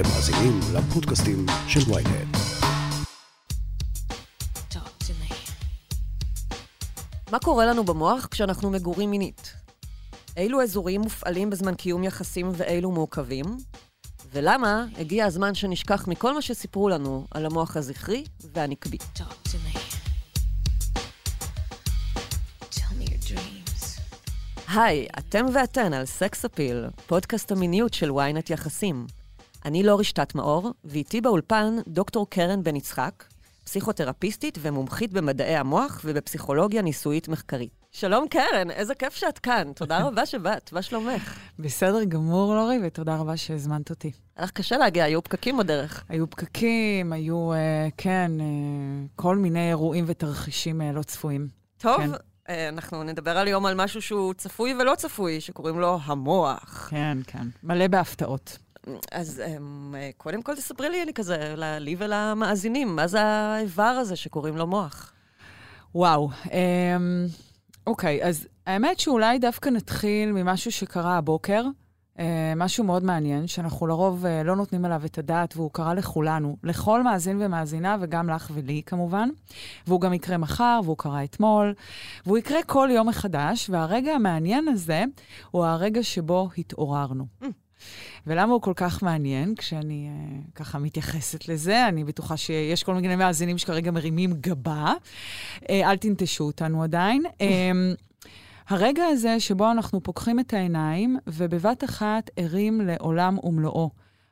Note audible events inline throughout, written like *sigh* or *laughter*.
אתם מאזינים לפודקאסטים של ויינט. מה קורה לנו במוח כשאנחנו מגורים מינית? אילו אזורים מופעלים בזמן קיום יחסים ואילו מעוכבים? ולמה הגיע הזמן שנשכח מכל מה שסיפרו לנו על המוח הזכרי והנקבי? היי, אתם ואתן על סקס אפיל, פודקאסט המיניות של ynet יחסים. אני לא רשתת מאור, ואיתי באולפן דוקטור קרן בן יצחק, פסיכותרפיסטית ומומחית במדעי המוח ובפסיכולוגיה ניסויית מחקרית. שלום קרן, איזה כיף שאת כאן. תודה *laughs* רבה שבאת, מה שלומך? בסדר גמור, לורי, ותודה רבה שהזמנת אותי. היה לך קשה להגיע, היו פקקים בדרך. היו פקקים, היו, אה, כן, אה, כל מיני אירועים ותרחישים אה, לא צפויים. טוב, כן. אה, אנחנו נדבר על יום על משהו שהוא צפוי ולא צפוי, שקוראים לו המוח. כן, כן, מלא בהפתעות. אז um, קודם כל תספרי לי, אני כזה, לי ולמאזינים, מה זה האיבר הזה שקוראים לו מוח? וואו, um, אוקיי, אז האמת שאולי דווקא נתחיל ממשהו שקרה הבוקר, uh, משהו מאוד מעניין, שאנחנו לרוב uh, לא נותנים עליו את הדעת, והוא קרה לכולנו, לכל מאזין ומאזינה, וגם לך ולי כמובן. והוא גם יקרה מחר, והוא קרה אתמול, והוא יקרה כל יום מחדש, והרגע המעניין הזה הוא הרגע שבו התעוררנו. Mm. ולמה הוא כל כך מעניין? כשאני uh, ככה מתייחסת לזה, אני בטוחה שיש כל מיני מאזינים שכרגע מרימים גבה. Uh, אל תנטשו אותנו עדיין. Uh, הרגע הזה שבו אנחנו פוקחים את העיניים, ובבת אחת ערים לעולם ומלואו.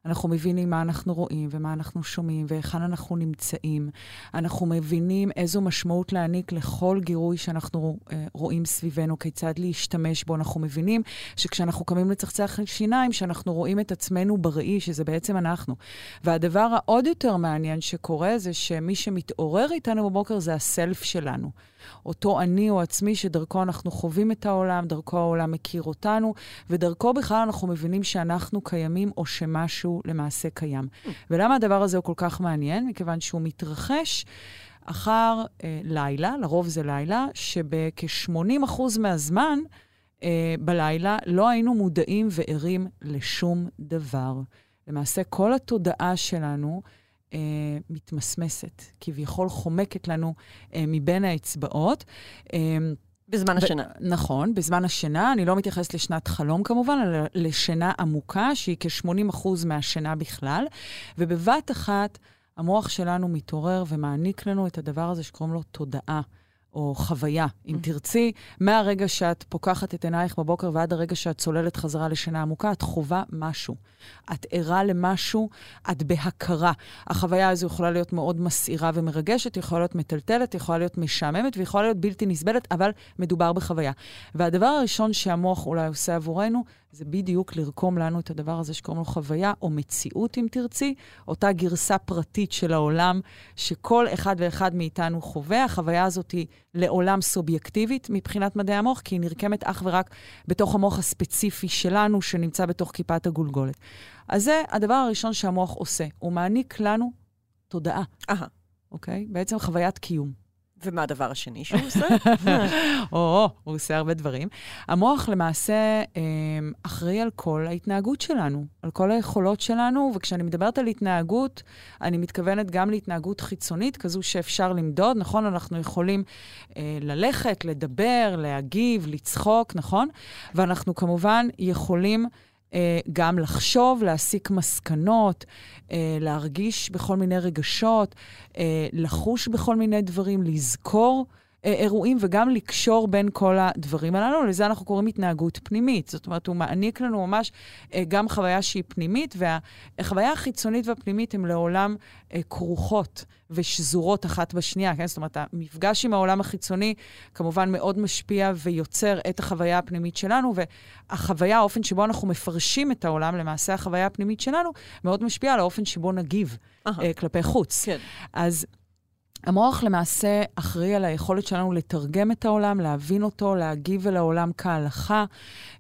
אנחנו מבינים מה אנחנו רואים ומה אנחנו שומעים והיכן אנחנו נמצאים. אנחנו מבינים איזו משמעות להעניק לכל גירוי שאנחנו אה, רואים סביבנו, כיצד להשתמש בו. אנחנו מבינים שכשאנחנו קמים לצחצח שיניים, שאנחנו רואים את עצמנו בראי, שזה בעצם אנחנו. והדבר העוד יותר מעניין שקורה זה שמי שמתעורר איתנו בבוקר זה הסלף שלנו. אותו אני או עצמי שדרכו אנחנו חווים את העולם, דרכו העולם מכיר אותנו, ודרכו בכלל אנחנו מבינים שאנחנו קיימים או שמשהו למעשה קיים. ולמה הדבר הזה הוא כל כך מעניין? מכיוון שהוא מתרחש אחר אה, לילה, לרוב זה לילה, שבכ-80% מהזמן אה, בלילה לא היינו מודעים וערים לשום דבר. למעשה, כל התודעה שלנו אה, מתמסמסת, כביכול חומקת לנו אה, מבין האצבעות. אה, בזמן השינה. נכון, בזמן השינה. אני לא מתייחסת לשנת חלום כמובן, אלא לשינה עמוקה, שהיא כ-80% מהשינה בכלל. ובבת אחת, המוח שלנו מתעורר ומעניק לנו את הדבר הזה שקוראים לו תודעה. או חוויה, אם mm. תרצי, מהרגע שאת פוקחת את עינייך בבוקר ועד הרגע שאת צוללת חזרה לשינה עמוקה, את חווה משהו. את ערה למשהו, את בהכרה. החוויה הזו יכולה להיות מאוד מסעירה ומרגשת, יכולה להיות מטלטלת, יכולה להיות משעממת ויכולה להיות בלתי נסבלת, אבל מדובר בחוויה. והדבר הראשון שהמוח אולי עושה עבורנו, זה בדיוק לרקום לנו את הדבר הזה שקוראים לו חוויה, או מציאות, אם תרצי, אותה גרסה פרטית של העולם, שכל אחד ואחד מאיתנו חווה. החוויה הזאת היא לעולם סובייקטיבית מבחינת מדעי המוח, כי היא נרקמת אך ורק בתוך המוח הספציפי שלנו, שנמצא בתוך כיפת הגולגולת. אז זה הדבר הראשון שהמוח עושה. הוא מעניק לנו תודעה. אהה. אוקיי? בעצם חוויית קיום. ומה הדבר השני שהוא עושה? *laughs* או, הוא עושה הרבה דברים. המוח למעשה אמ, אחראי על כל ההתנהגות שלנו, על כל היכולות שלנו, וכשאני מדברת על התנהגות, אני מתכוונת גם להתנהגות חיצונית, כזו שאפשר למדוד, נכון? אנחנו יכולים אה, ללכת, לדבר, להגיב, לצחוק, נכון? ואנחנו כמובן יכולים... אה, גם לחשוב, להסיק מסקנות, אה, להרגיש בכל מיני רגשות, אה, לחוש בכל מיני דברים, לזכור. אירועים וגם לקשור בין כל הדברים הללו. לזה אנחנו קוראים התנהגות פנימית. זאת אומרת, הוא מעניק לנו ממש גם חוויה שהיא פנימית, והחוויה החיצונית והפנימית הן לעולם כרוכות ושזורות אחת בשנייה, כן? זאת אומרת, המפגש עם העולם החיצוני כמובן מאוד משפיע ויוצר את החוויה הפנימית שלנו, והחוויה, האופן שבו אנחנו מפרשים את העולם, למעשה החוויה הפנימית שלנו, מאוד משפיע על האופן שבו נגיב uh-huh. uh, כלפי חוץ. כן. אז המוח למעשה אחראי על היכולת שלנו לתרגם את העולם, להבין אותו, להגיב אל העולם כהלכה,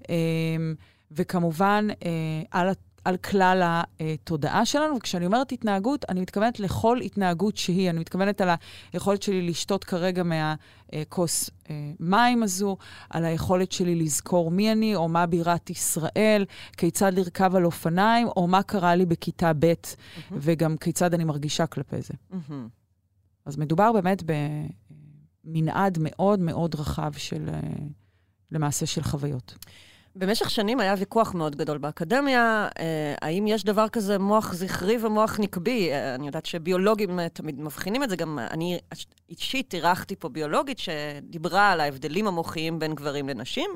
אמ, וכמובן אה, על על כלל התודעה שלנו. וכשאני אומרת התנהגות, אני מתכוונת לכל התנהגות שהיא. אני מתכוונת על היכולת שלי לשתות כרגע מהכוס אה, מים הזו, על היכולת שלי לזכור מי אני, או מה בירת ישראל, כיצד לרכב על אופניים, או מה קרה לי בכיתה ב', mm-hmm. וגם כיצד אני מרגישה כלפי זה. Mm-hmm. אז מדובר באמת במנעד מאוד מאוד רחב של, אה, למעשה, של חוויות. במשך שנים היה ויכוח מאוד גדול באקדמיה, אה, האם יש דבר כזה מוח זכרי ומוח נקבי. אה, אני יודעת שביולוגים תמיד מבחינים את זה, גם אני אישית אירחתי פה ביולוגית שדיברה על ההבדלים המוחיים בין גברים לנשים.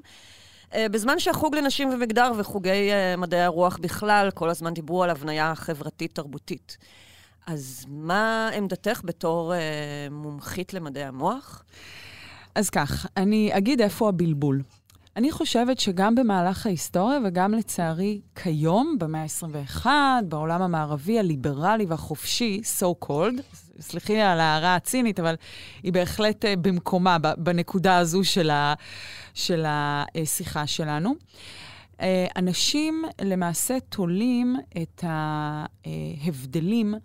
בזמן שהחוג לנשים ומגדר וחוגי מדעי הרוח בכלל, כל הזמן דיברו על הבניה חברתית-תרבותית. אז מה עמדתך בתור מומחית למדעי המוח? אז כך, אני אגיד איפה הבלבול. אני חושבת שגם במהלך ההיסטוריה, וגם לצערי כיום, במאה ה-21, בעולם המערבי הליברלי והחופשי, so called, סלחי על ההערה הצינית, אבל היא בהחלט אה, במקומה, בנקודה הזו של, ה, של השיחה שלנו. אה, אנשים למעשה תולים את ההבדלים אה,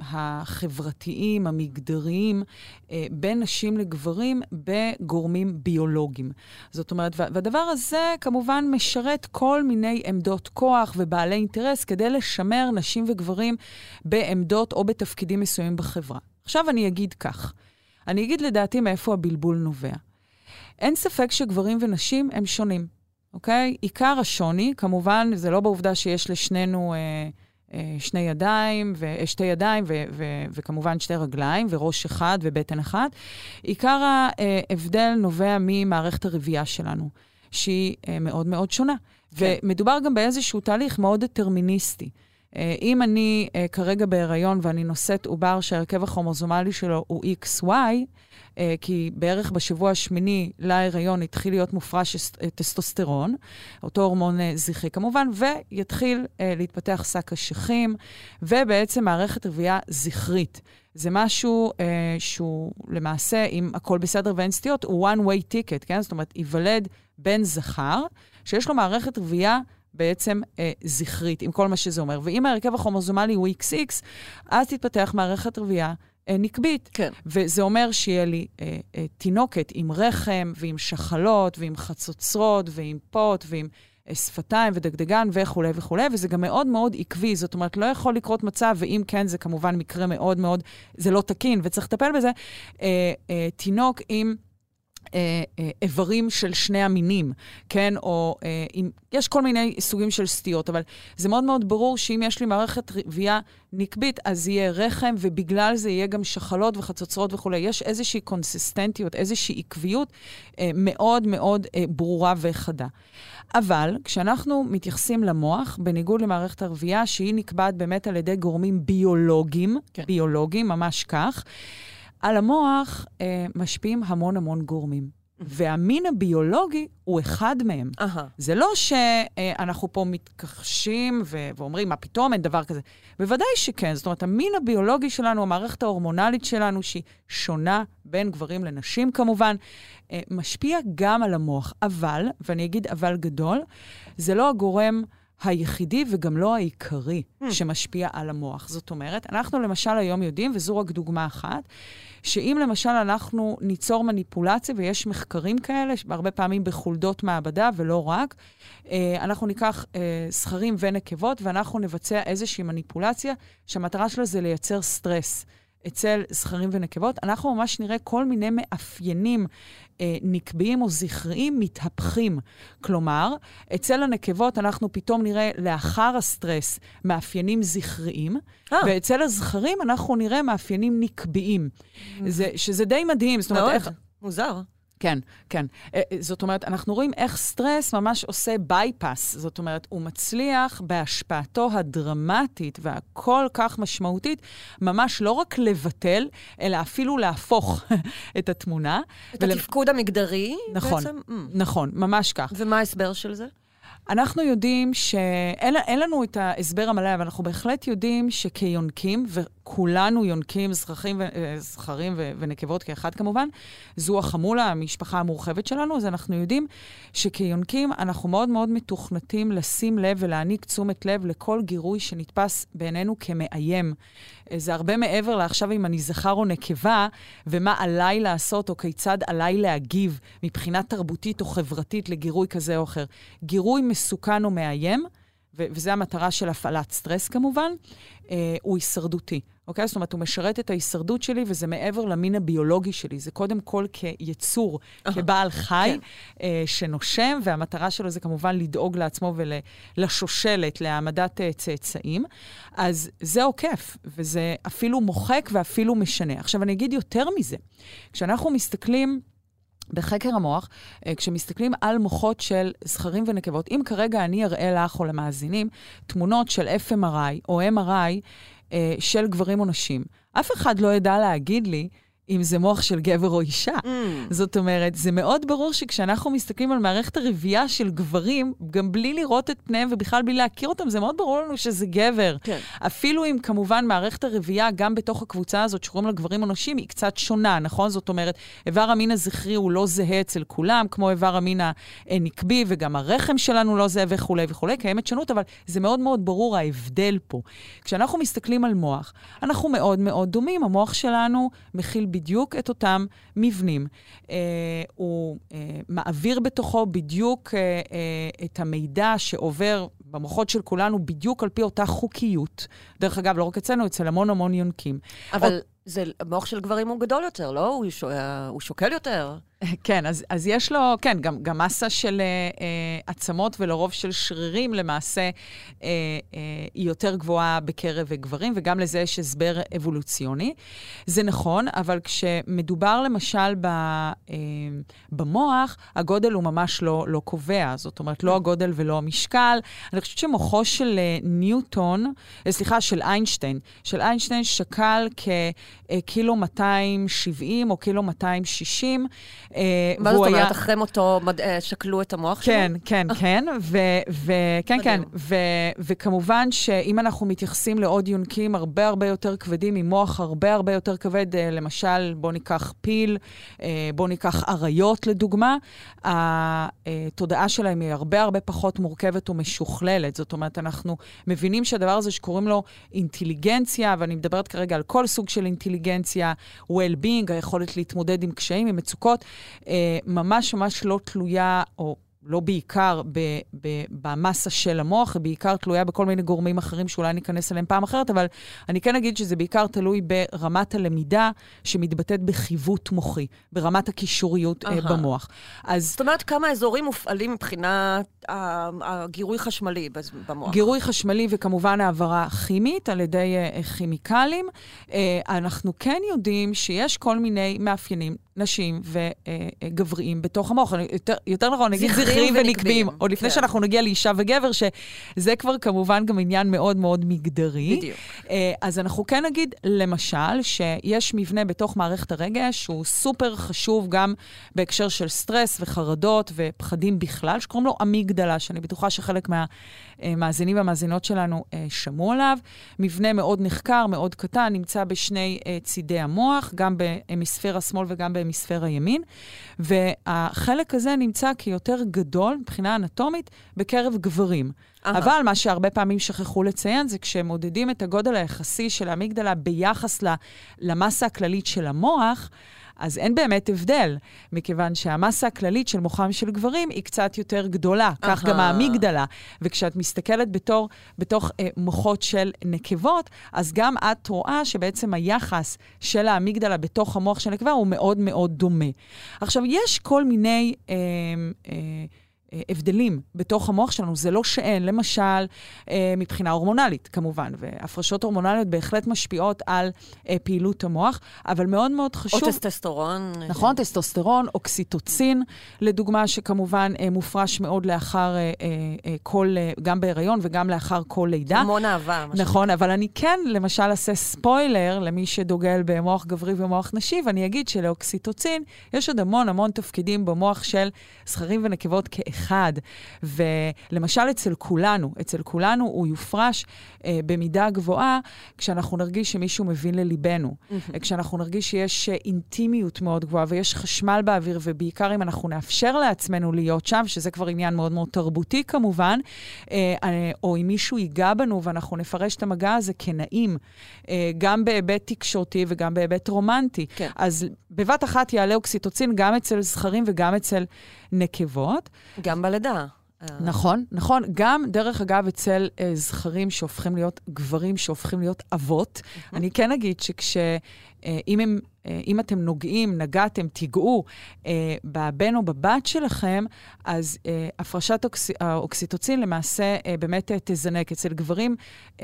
החברתיים, המגדריים, אה, בין נשים לגברים בגורמים ביולוגיים. זאת אומרת, והדבר הזה כמובן משרת כל מיני עמדות כוח ובעלי אינטרס כדי לשמר נשים וגברים בעמדות או בתפקידים מסוימים בחברה. עכשיו אני אגיד כך, אני אגיד לדעתי מאיפה הבלבול נובע. אין ספק שגברים ונשים הם שונים, אוקיי? עיקר השוני, כמובן, זה לא בעובדה שיש לשנינו... אה, אה, שני ידיים, ו, שתי ידיים ו, ו, וכמובן שתי רגליים וראש אחד ובטן אחת. עיקר ההבדל נובע ממערכת הרבייה שלנו, שהיא אה, מאוד מאוד שונה. כן. ומדובר גם באיזשהו תהליך מאוד דטרמיניסטי. אה, אם אני כרגע בהיריון ואני נושאת עובר שהרכב הכרומוזומלי שלו הוא XY, אה, כי בערך בשבוע השמיני להיריון התחיל להיות מופרש אה, טסטוסטרון, אותו הורמון אה, זכרי כמובן, ויתחיל להתפתח שק אשכים, ובעצם מערכת רבייה זכרית. זה משהו אה, שהוא למעשה, אם הכל בסדר ואין סטיות, הוא one-way ticket, כן? זאת אומרת, ייוולד בן זכר, שיש לו מערכת רבייה בעצם אה, זכרית, עם כל מה שזה אומר. ואם ההרכב הכרומוזומלי הוא XX, אז תתפתח מערכת רבייה אה, נקבית. כן. וזה אומר שיהיה לי אה, אה, תינוקת עם רחם ועם שחלות ועם חצוצרות ועם פוט ועם אה, שפתיים ודגדגן וכולי וכולי, וזה גם מאוד מאוד עקבי. זאת אומרת, לא יכול לקרות מצב, ואם כן, זה כמובן מקרה מאוד מאוד, זה לא תקין וצריך לטפל בזה, אה, אה, תינוק עם... אה, אה, איברים של שני המינים, כן? או אה, אם, יש כל מיני סוגים של סטיות, אבל זה מאוד מאוד ברור שאם יש לי מערכת רבייה נקבית, אז יהיה רחם, ובגלל זה יהיה גם שחלות וחצוצרות וכולי. יש איזושהי קונסיסטנטיות, איזושהי עקביות אה, מאוד מאוד אה, ברורה וחדה. אבל כשאנחנו מתייחסים למוח, בניגוד למערכת הרבייה, שהיא נקבעת באמת על ידי גורמים ביולוגיים, כן. ביולוגיים, ממש כך, על המוח אה, משפיעים המון המון גורמים. והמין הביולוגי הוא אחד מהם. Uh-huh. זה לא שאנחנו פה מתכחשים ו- ואומרים, מה פתאום, אין דבר כזה. בוודאי שכן. זאת אומרת, המין הביולוגי שלנו, המערכת ההורמונלית שלנו, שהיא שונה בין גברים לנשים כמובן, אה, משפיע גם על המוח. אבל, ואני אגיד אבל גדול, זה לא הגורם... היחידי וגם לא העיקרי mm. שמשפיע על המוח. זאת אומרת, אנחנו למשל היום יודעים, וזו רק דוגמה אחת, שאם למשל אנחנו ניצור מניפולציה, ויש מחקרים כאלה, הרבה פעמים בחולדות מעבדה ולא רק, אה, אנחנו ניקח אה, זכרים ונקבות ואנחנו נבצע איזושהי מניפולציה שהמטרה שלה זה לייצר סטרס. אצל זכרים ונקבות, אנחנו ממש נראה כל מיני מאפיינים אה, נקביים או זכריים מתהפכים. כלומר, אצל הנקבות אנחנו פתאום נראה לאחר הסטרס מאפיינים זכריים, אה. ואצל הזכרים אנחנו נראה מאפיינים נקביים. זה, שזה די מדהים. זאת אומרת, מאוד, איך... מוזר. כן, כן. אה, אה, זאת אומרת, אנחנו רואים איך סטרס ממש עושה bypass. זאת אומרת, הוא מצליח בהשפעתו הדרמטית והכל כך משמעותית, ממש לא רק לבטל, אלא אפילו להפוך *laughs* את התמונה. את ול... התפקוד המגדרי נכון, בעצם? נכון, ממש כך. ומה ההסבר של זה? אנחנו יודעים שאין לנו את ההסבר המלא, אבל אנחנו בהחלט יודעים שכיונקים, וכולנו יונקים, זכרים, אה, זכרים ונקבות כאחד כמובן, זו החמולה, המשפחה המורחבת שלנו, אז אנחנו יודעים שכיונקים אנחנו מאוד מאוד מתוכנתים לשים לב ולהעניק תשומת לב לכל גירוי שנתפס בעינינו כמאיים. אה, זה הרבה מעבר לעכשיו אם אני זכר או נקבה, ומה עליי לעשות או כיצד עליי להגיב מבחינה תרבותית או חברתית לגירוי כזה או אחר. גירוי מסוכן או מאיים, וזו המטרה של הפעלת סטרס כמובן, אה, הוא הישרדותי. אוקיי? זאת אומרת, הוא משרת את ההישרדות שלי, וזה מעבר למין הביולוגי שלי. זה קודם כל כיצור. כבעל חי כן. אה, שנושם, והמטרה שלו זה כמובן לדאוג לעצמו ולשושלת, להעמדת אה, צאצאים. אז זה עוקף, וזה אפילו מוחק ואפילו משנה. עכשיו, אני אגיד יותר מזה. כשאנחנו מסתכלים... בחקר המוח, אה, כשמסתכלים על מוחות של זכרים ונקבות, אם כרגע אני אראה לך או למאזינים תמונות של FMRI או MRI של גברים או נשים, אף אחד לא ידע להגיד לי אם זה מוח של גבר או אישה. Mm. זאת אומרת, זה מאוד ברור שכשאנחנו מסתכלים על מערכת הרבייה של גברים, גם בלי לראות את פניהם ובכלל בלי להכיר אותם, זה מאוד ברור לנו שזה גבר. כן. אפילו אם כמובן מערכת הרבייה, גם בתוך הקבוצה הזאת שקוראים לה גברים או נשים, היא קצת שונה, נכון? זאת אומרת, איבר המין הזכרי הוא לא זהה אצל כולם, כמו איבר המין הנקבי, וגם הרחם שלנו לא זהה וכולי וכולי, קיימת שונות, אבל זה מאוד מאוד ברור ההבדל פה. כשאנחנו מסתכלים על מוח, אנחנו מאוד מאוד דומים. המוח שלנו מכיל בדיוק את אותם מבנים. אה, הוא אה, מעביר בתוכו בדיוק אה, אה, את המידע שעובר במוחות של כולנו בדיוק על פי אותה חוקיות. דרך אגב, לא רק אצלנו, אצל המון המון יונקים. אבל... עוד... זה, המוח של גברים הוא גדול יותר, לא? הוא, ש... הוא שוקל יותר. כן, אז, אז יש לו, כן, גם, גם מסה של אה, עצמות ולרוב של שרירים, למעשה, אה, אה, היא יותר גבוהה בקרב גברים, וגם לזה יש הסבר אבולוציוני. זה נכון, אבל כשמדובר למשל ב, אה, במוח, הגודל הוא ממש לא, לא קובע. זאת אומרת, לא הגודל ולא המשקל. אני חושבת שמוחו של אה, ניוטון, אה, סליחה, של איינשטיין, של איינשטיין שקל כקילו 270 או קילו 260, אה, מה זאת אומרת, אחרי מותו אה, שקלו את המוח שלו? כן, כן, כן, כן, כן. וכמובן שאם אנחנו מתייחסים לעוד יונקים הרבה הרבה יותר כבדים, עם מוח הרבה הרבה יותר כבד, אה, למשל, בואו ניקח פיל, בואו ניקח אריות לדוגמה, התודעה שלהם היא הרבה הרבה פחות מורכבת ומשוכללת. זאת אומרת, אנחנו מבינים שהדבר הזה שקוראים לו אינטליגנציה, ואני מדברת כרגע על כל סוג של אינטליגנציה, well-being, היכולת להתמודד עם קשיים, עם מצוקות, אה, ממש ממש לא תלויה, או לא בעיקר ב, ב, במסה של המוח, היא בעיקר תלויה בכל מיני גורמים אחרים שאולי ניכנס אליהם פעם אחרת, אבל אני כן אגיד שזה בעיקר תלוי ברמת הלמידה שמתבטאת בחיווט מוחי, ברמת הקישוריות uh, במוח. אז... זאת אומרת, כמה אזורים מופעלים מבחינת הגירוי חשמלי במוח? גירוי חשמלי וכמובן העברה כימית על ידי uh, כימיקלים. Uh, אנחנו כן יודעים שיש כל מיני מאפיינים. נשים וגבריים בתוך המוח. יותר, יותר נכון, נגיד זכרים ונקבים, עוד לפני כן. שאנחנו נגיע לאישה וגבר, שזה כבר כמובן גם עניין מאוד מאוד מגדרי. בדיוק. אה, אז אנחנו כן נגיד, למשל, שיש מבנה בתוך מערכת הרגש שהוא סופר חשוב גם בהקשר של סטרס וחרדות ופחדים בכלל, שקוראים לו אמיגדלה, שאני בטוחה שחלק מהמאזינים והמאזינות שלנו אה, שמעו עליו. מבנה מאוד נחקר, מאוד קטן, נמצא בשני אה, צידי המוח, גם בהמיספירה שמאל וגם בהמיספירה ימין, והחלק הזה נמצא כיותר גדול מבחינה אנטומית בקרב גברים. Aha. אבל מה שהרבה פעמים שכחו לציין זה כשמודדים את הגודל היחסי של האמיגדלה ביחס למסה הכללית של המוח, אז אין באמת הבדל, מכיוון שהמסה הכללית של מוחם של גברים היא קצת יותר גדולה, Aha. כך גם האמיגדלה. וכשאת מסתכלת בתור, בתוך אה, מוחות של נקבות, אז גם את רואה שבעצם היחס של האמיגדלה בתוך המוח של נקבה הוא מאוד מאוד דומה. עכשיו, יש כל מיני... אה, אה, הבדלים בתוך המוח שלנו, זה לא שאין. למשל, אה, מבחינה הורמונלית, כמובן, והפרשות הורמונליות בהחלט משפיעות על אה, פעילות המוח, אבל מאוד מאוד חשוב... או טסטסטרון. נכון, טסטוסטרון, אוקסיטוצין, לדוגמה, שכמובן מופרש מאוד לאחר כל, גם בהיריון וגם לאחר כל לידה. המון אהבה. נכון, אבל אני כן, למשל, אעשה ספוילר למי שדוגל במוח גברי ומוח נשי, ואני אגיד שלאוקסיטוצין יש עוד המון המון תפקידים במוח של זכרים ונקבות כאחד. אחד. ולמשל אצל כולנו, אצל כולנו הוא יופרש אה, במידה גבוהה כשאנחנו נרגיש שמישהו מבין לליבנו, mm-hmm. כשאנחנו נרגיש שיש אה, אינטימיות מאוד גבוהה ויש חשמל באוויר, ובעיקר אם אנחנו נאפשר לעצמנו להיות שם, שזה כבר עניין מאוד מאוד תרבותי כמובן, אה, אה, או אם מישהו ייגע בנו ואנחנו נפרש את המגע הזה כנעים, אה, גם בהיבט תקשורתי וגם בהיבט רומנטי. כן. אז בבת אחת יעלה אוקסיטוצין גם אצל זכרים וגם אצל נקבות. גם בלידה. נכון, נכון. גם, דרך אגב, אצל uh, זכרים שהופכים להיות גברים, שהופכים להיות אבות, mm-hmm. אני כן אגיד שכש... Uh, אם, הם, uh, אם אתם נוגעים, נגעתם, תיגעו uh, בבן או בבת שלכם, אז uh, הפרשת אוקס, האוקסיטוצין למעשה uh, באמת uh, תזנק. אצל גברים uh,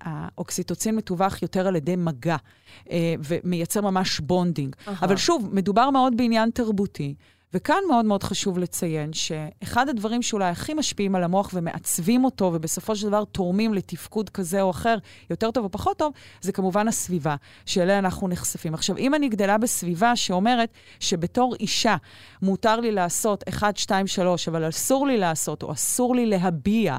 האוקסיטוצין מתווך יותר על ידי מגע, uh, ומייצר ממש bonding. Uh-huh. אבל שוב, מדובר מאוד בעניין תרבותי. וכאן מאוד מאוד חשוב לציין שאחד הדברים שאולי הכי משפיעים על המוח ומעצבים אותו, ובסופו של דבר תורמים לתפקוד כזה או אחר, יותר טוב או פחות טוב, זה כמובן הסביבה, שאליה אנחנו נחשפים. עכשיו, אם אני גדלה בסביבה שאומרת שבתור אישה מותר לי לעשות 1, 2, 3, אבל אסור לי לעשות, או אסור לי להביע,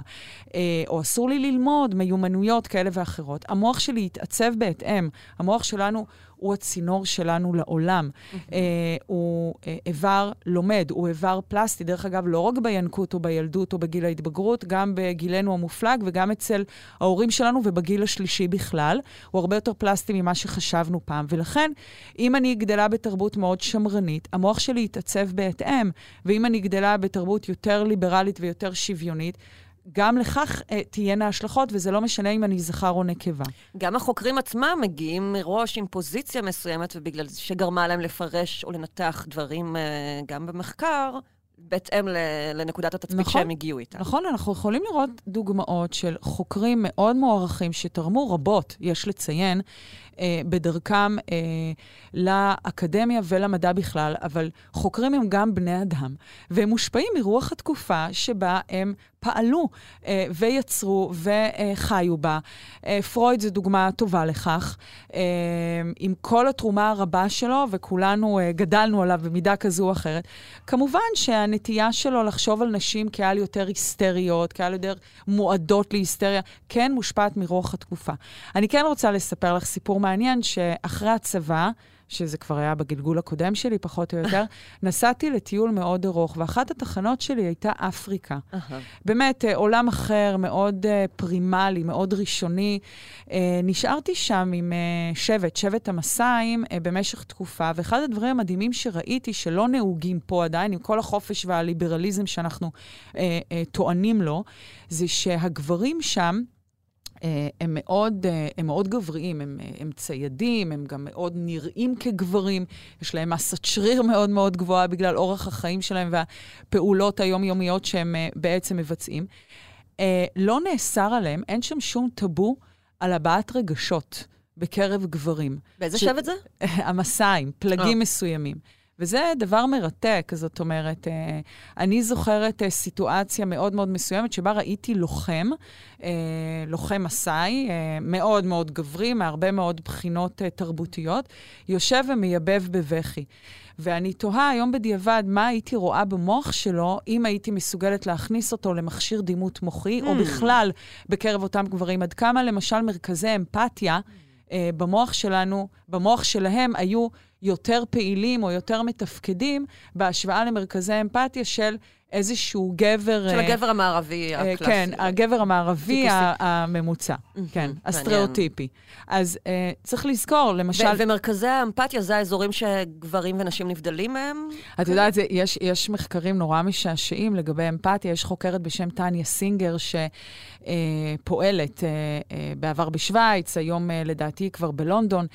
אה, או אסור לי ללמוד מיומנויות כאלה ואחרות, המוח שלי יתעצב בהתאם. המוח שלנו הוא הצינור שלנו לעולם. אה, הוא אה, איבר לומד, הוא איבר פלסטי, דרך אגב, לא רק בינקות או בילדות או בגיל ההתבגרות, גם בגילנו המופלג וגם אצל ההורים שלנו ובגיל השלישי בכלל. הוא הרבה יותר פלסטי ממה שחשבנו פעם. ולכן, אם אני גדלה בתרבות מאוד שמרנית, המוח שלי יתעצב בהתאם. ואם אני גדלה בתרבות יותר ליברלית ויותר שוויונית, גם לכך uh, תהיינה השלכות, וזה לא משנה אם אני זכר או נקבה. גם החוקרים עצמם מגיעים מראש עם פוזיציה מסוימת, ובגלל זה שגרמה להם לפרש או לנתח דברים uh, גם במחקר, בהתאם לנקודת התצפית נכון, שהם הגיעו איתה. נכון, אנחנו יכולים לראות דוגמאות של חוקרים מאוד מוערכים שתרמו רבות, יש לציין, אה, בדרכם אה, לאקדמיה ולמדע בכלל, אבל חוקרים הם גם בני אדם, והם מושפעים מרוח התקופה שבה הם פעלו אה, ויצרו וחיו בה. אה, פרויד זו דוגמה טובה לכך, אה, עם כל התרומה הרבה שלו, וכולנו גדלנו עליו במידה כזו או אחרת. כמובן שהנטייה שלו לחשוב על נשים כעל יותר היסטריות, כעל יותר מועדות להיסטריה, כן מושפעת מרוח התקופה. אני כן רוצה לספר לך סיפור מעניין, שאחרי הצבא, שזה כבר היה בגלגול הקודם שלי, פחות או יותר, *laughs* נסעתי לטיול מאוד ארוך, ואחת התחנות שלי הייתה אפריקה. Uh-huh. באמת, אה, עולם אחר, מאוד uh, פרימלי, מאוד ראשוני. Uh, נשארתי שם עם שבט, שבט המסעים, uh, במשך תקופה, ואחד הדברים המדהימים שראיתי, שלא נהוגים פה עדיין, עם כל החופש והליברליזם שאנחנו טוענים לו, זה שהגברים שם, אה, הם מאוד, אה, הם מאוד גבריים, הם, אה, הם ציידים, הם גם מאוד נראים כגברים, יש להם מסת שריר מאוד מאוד גבוהה בגלל אורח החיים שלהם והפעולות היומיומיות שהם בעצם מבצעים. לא נאסר עליהם, אין שם שום טאבו על הבעת רגשות בקרב גברים. באיזה ש... שבט זה? *laughs* המסיים, פלגים oh. מסוימים. וזה דבר מרתק, זאת אומרת, אה, אני זוכרת אה, סיטואציה מאוד מאוד מסוימת שבה ראיתי לוחם, אה, לוחם מסאי, מאוד מאוד גברי, מהרבה מאוד בחינות תרבותיות, יושב ומייבב בבכי. ואני תוהה היום בדיעבד מה הייתי רואה במוח שלו, אם הייתי מסוגלת להכניס אותו למכשיר דימות מוחי, mm. או בכלל בקרב אותם גברים. עד כמה, למשל, מרכזי אמפתיה אה, במוח שלנו, במוח שלהם, היו יותר פעילים או יותר מתפקדים בהשוואה למרכזי אמפתיה של איזשהו גבר... של uh, הגבר המערבי uh, הקלאסי. כן, הגבר המערבי הממוצע, כן, הסטריאוטיפי. אז uh, צריך לזכור, למשל... ומרכזי האמפתיה זה האזורים שגברים ונשים נבדלים מהם? את יודעת, יש, יש מחקרים נורא משעשעים לגבי אמפתיה. יש חוקרת בשם טניה סינגר, שפועלת בעבר בשוויץ, היום לדעתי כבר בלונדון,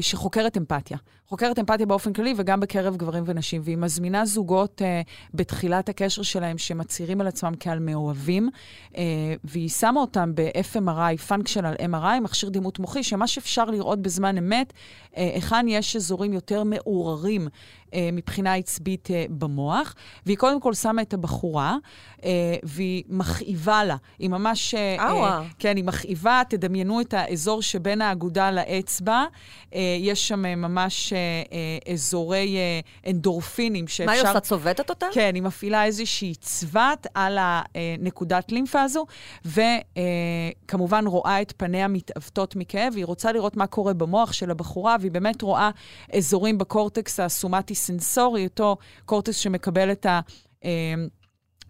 שחוקרת אמפתיה. חוקרת אמפתיה באופן כללי וגם בקרב גברים ונשים, והיא מזמינה זוגות uh, בתחילת הקשר שלהם שמצהירים על עצמם כעל מאוהבים, uh, והיא שמה אותם ב-FMRI, Functional MRI, מכשיר דימות מוחי, שמה שאפשר לראות בזמן אמת, uh, היכן יש אזורים יותר מעורערים uh, מבחינה עצבית uh, במוח, והיא קודם כל שמה את הבחורה, והיא מכאיבה לה. היא ממש... Uh, כן, היא מכאיבה, תדמיינו את האזור שבין האגודה לאצבע. אה, יש שם אה, ממש אה, אה, אזורי אה, אנדורפינים שאפשר... מה היא עושה? צובטת אותה? כן, היא מפעילה איזושהי צבת על הנקודת לימפה הזו, וכמובן רואה את פניה מתעוותות מכאב, והיא רוצה לראות מה קורה במוח של הבחורה, והיא באמת רואה אזורים בקורטקס הסומטי-סנסורי, אותו קורטקס שמקבל את ה...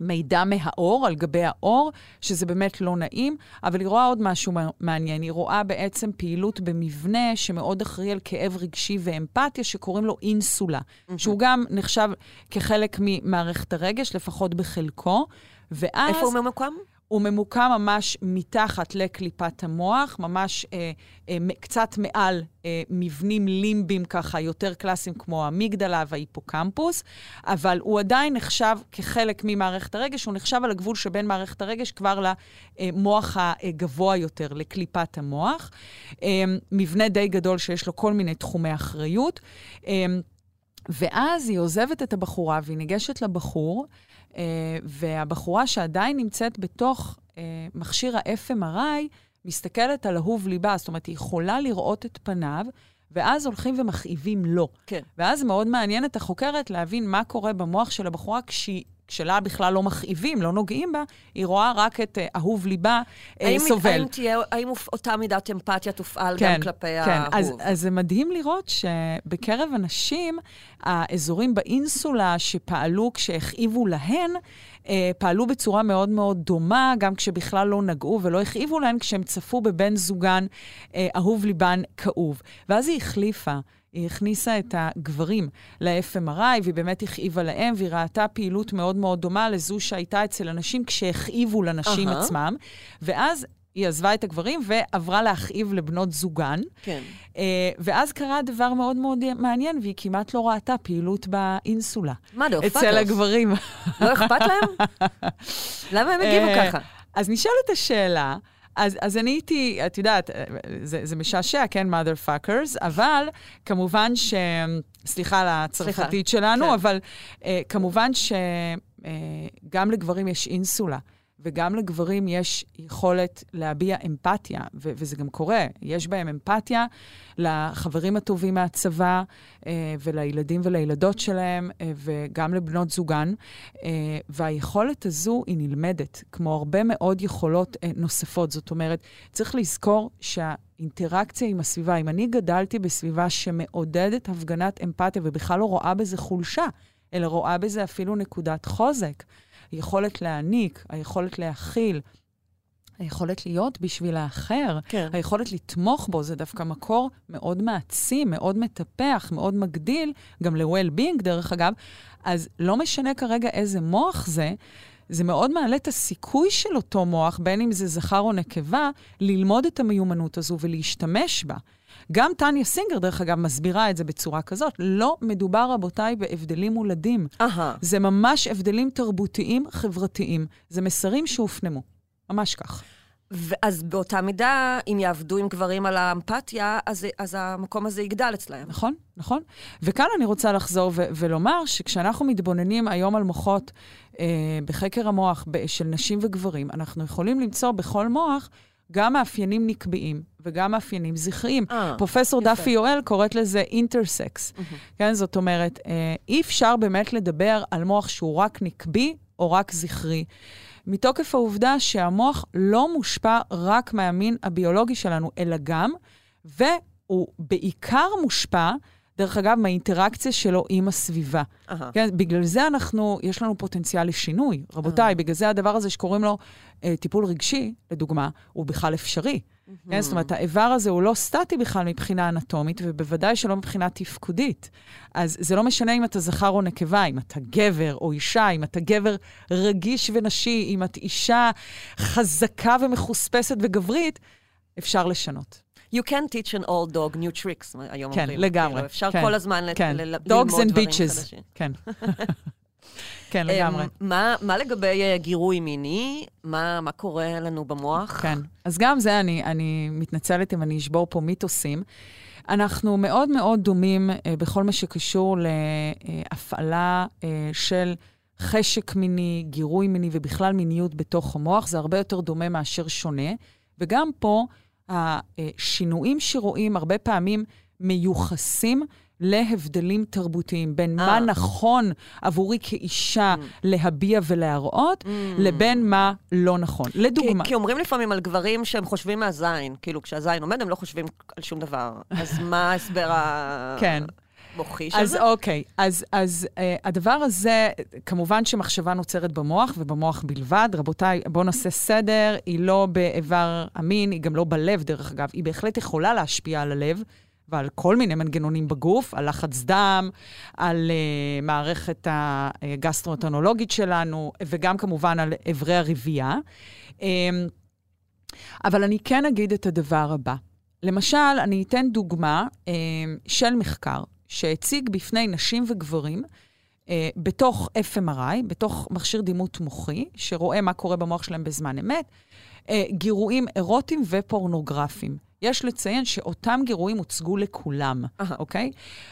מידע מהאור, על גבי האור, שזה באמת לא נעים, אבל היא רואה עוד משהו מעניין. היא רואה בעצם פעילות במבנה שמאוד אחראי על כאב רגשי ואמפתיה, שקוראים לו אינסולה, mm-hmm. שהוא גם נחשב כחלק ממערכת הרגש, לפחות בחלקו. ואז... איפה הוא ממוקם? הוא ממוקם ממש מתחת לקליפת המוח, ממש אה, אה, קצת מעל אה, מבנים לימביים ככה יותר קלאסיים כמו המגדלה וההיפוקמפוס, אבל הוא עדיין נחשב כחלק ממערכת הרגש, הוא נחשב על הגבול שבין מערכת הרגש כבר למוח הגבוה יותר, לקליפת המוח. אה, מבנה די גדול שיש לו כל מיני תחומי אחריות. אה, ואז היא עוזבת את הבחורה והיא ניגשת לבחור, אה, והבחורה שעדיין נמצאת בתוך אה, מכשיר ה-FMRI, מסתכלת על אהוב ליבה, זאת אומרת, היא יכולה לראות את פניו, ואז הולכים ומכאיבים לו. כן. ואז מאוד מעניין את החוקרת להבין מה קורה במוח של הבחורה כשהיא כשלה בכלל לא מכאיבים, לא נוגעים בה, היא רואה רק את uh, אהוב ליבה uh, האם, סובל. האם, תהיה, האם אותה מידת אמפתיה תופעל כן, גם כלפי כן. האהוב? אז, אז זה מדהים לראות שבקרב הנשים, האזורים באינסולה שפעלו כשהכאיבו להן, uh, פעלו בצורה מאוד מאוד דומה, גם כשבכלל לא נגעו ולא הכאיבו להן, כשהם צפו בבן זוגן uh, אהוב ליבן כאוב. ואז היא החליפה. היא הכניסה את הגברים ל-FMRI, והיא באמת הכאיבה להם, והיא ראתה פעילות מאוד מאוד דומה לזו שהייתה אצל הנשים כשהכאיבו לנשים uh-huh. עצמם. ואז היא עזבה את הגברים ועברה להכאיב לבנות זוגן. כן. Uh, ואז קרה דבר מאוד מאוד מעניין, והיא כמעט לא ראתה פעילות באינסולה. מה, לא אכפת אצל הגברים. לא אכפת להם? למה הם הגיבו אה, ככה? אז נשאלת השאלה, אז, אז אני הייתי, את יודעת, זה, זה משעשע, כן, mother fuckers, אבל כמובן ש... סליחה על הצרפתית שלנו, כן. אבל uh, כמובן שגם uh, לגברים יש אינסולה. וגם לגברים יש יכולת להביע אמפתיה, ו- וזה גם קורה. יש בהם אמפתיה לחברים הטובים מהצבא, אה, ולילדים ולילדות שלהם, אה, וגם לבנות זוגן. אה, והיכולת הזו היא נלמדת, כמו הרבה מאוד יכולות אה, נוספות. זאת אומרת, צריך לזכור שה... אינטראקציה עם הסביבה. אם אני גדלתי בסביבה שמעודדת הפגנת אמפתיה ובכלל לא רואה בזה חולשה, אלא רואה בזה אפילו נקודת חוזק, היכולת להעניק, היכולת להכיל, היכולת להיות בשביל האחר, כן. היכולת לתמוך בו, זה דווקא מקור מאוד מעצים, מאוד מטפח, מאוד מגדיל, גם ל-well-being דרך אגב. אז לא משנה כרגע איזה מוח זה, זה מאוד מעלה את הסיכוי של אותו מוח, בין אם זה זכר או נקבה, ללמוד את המיומנות הזו ולהשתמש בה. גם טניה סינגר, דרך אגב, מסבירה את זה בצורה כזאת. לא מדובר, רבותיי, בהבדלים מולדים. אהה. זה ממש הבדלים תרבותיים, חברתיים. זה מסרים שהופנמו. ממש כך. אז באותה מידה, אם יעבדו עם גברים על האמפתיה, אז, אז המקום הזה יגדל אצלהם. נכון, נכון. וכאן אני רוצה לחזור ו- ולומר שכשאנחנו מתבוננים היום על מוחות אה, בחקר המוח של נשים וגברים, אנחנו יכולים למצוא בכל מוח גם מאפיינים נקביים וגם מאפיינים זכריים. אה, פרופסור יפה. דפי יואל קוראת לזה אינטרסקס. כן, זאת אומרת, אה, אי אפשר באמת לדבר על מוח שהוא רק נקבי או רק זכרי. מתוקף העובדה שהמוח לא מושפע רק מהמין הביולוגי שלנו, אלא גם, והוא בעיקר מושפע, דרך אגב, מהאינטראקציה שלו עם הסביבה. אהה. כן, בגלל זה אנחנו, יש לנו פוטנציאל לשינוי. רבותיי, בגלל זה הדבר הזה שקוראים לו אה, טיפול רגשי, לדוגמה, הוא בכלל אפשרי. כן, זאת אומרת, האיבר הזה הוא לא סטטי בכלל מבחינה אנטומית, ובוודאי שלא מבחינה תפקודית. אז זה לא משנה אם אתה זכר או נקבה, אם אתה גבר או אישה, אם אתה גבר רגיש ונשי, אם את אישה חזקה ומחוספסת וגברית, אפשר לשנות. You can teach an old dog new tricks, היום כן, אומרים. לגמרי, כאילו, אפשר כן, כל הזמן כן. ל- ל- Dogs ללמוד and דברים bitches. חדשים. כן. *laughs* כן, לגמרי. אמ, מה, מה לגבי אה, גירוי מיני? מה, מה קורה לנו במוח? כן. אז גם זה, אני, אני מתנצלת אם אני אשבור פה מיתוסים. אנחנו מאוד מאוד דומים אה, בכל מה שקשור להפעלה אה, של חשק מיני, גירוי מיני ובכלל מיניות בתוך המוח. זה הרבה יותר דומה מאשר שונה. וגם פה, השינויים שרואים הרבה פעמים מיוחסים להבדלים תרבותיים, בין אה. מה נכון עבורי כאישה להביע ולהראות, לבין מה לא נכון. לדוגמה, כי אומרים לפעמים על גברים שהם חושבים מהזין, כאילו כשהזין עומד הם לא חושבים על שום דבר. אז מה ההסבר כן. המוחי של אז זה? אוקיי, אז, אז אה, הדבר הזה, כמובן שמחשבה נוצרת במוח ובמוח בלבד. רבותיי, בואו נעשה סדר, היא לא באיבר המין, היא גם לא בלב, דרך אגב. היא בהחלט יכולה להשפיע על הלב. ועל כל מיני מנגנונים בגוף, על לחץ דם, על uh, מערכת הגסטרואנטרולוגית שלנו, וגם כמובן על אברי הרבייה. Um, אבל אני כן אגיד את הדבר הבא. למשל, אני אתן דוגמה um, של מחקר שהציג בפני נשים וגברים uh, בתוך FMRI, בתוך מכשיר דימות מוחי, שרואה מה קורה במוח שלהם בזמן אמת, uh, גירויים אירוטיים ופורנוגרפיים. יש לציין שאותם גירויים הוצגו לכולם, אהה. אוקיי?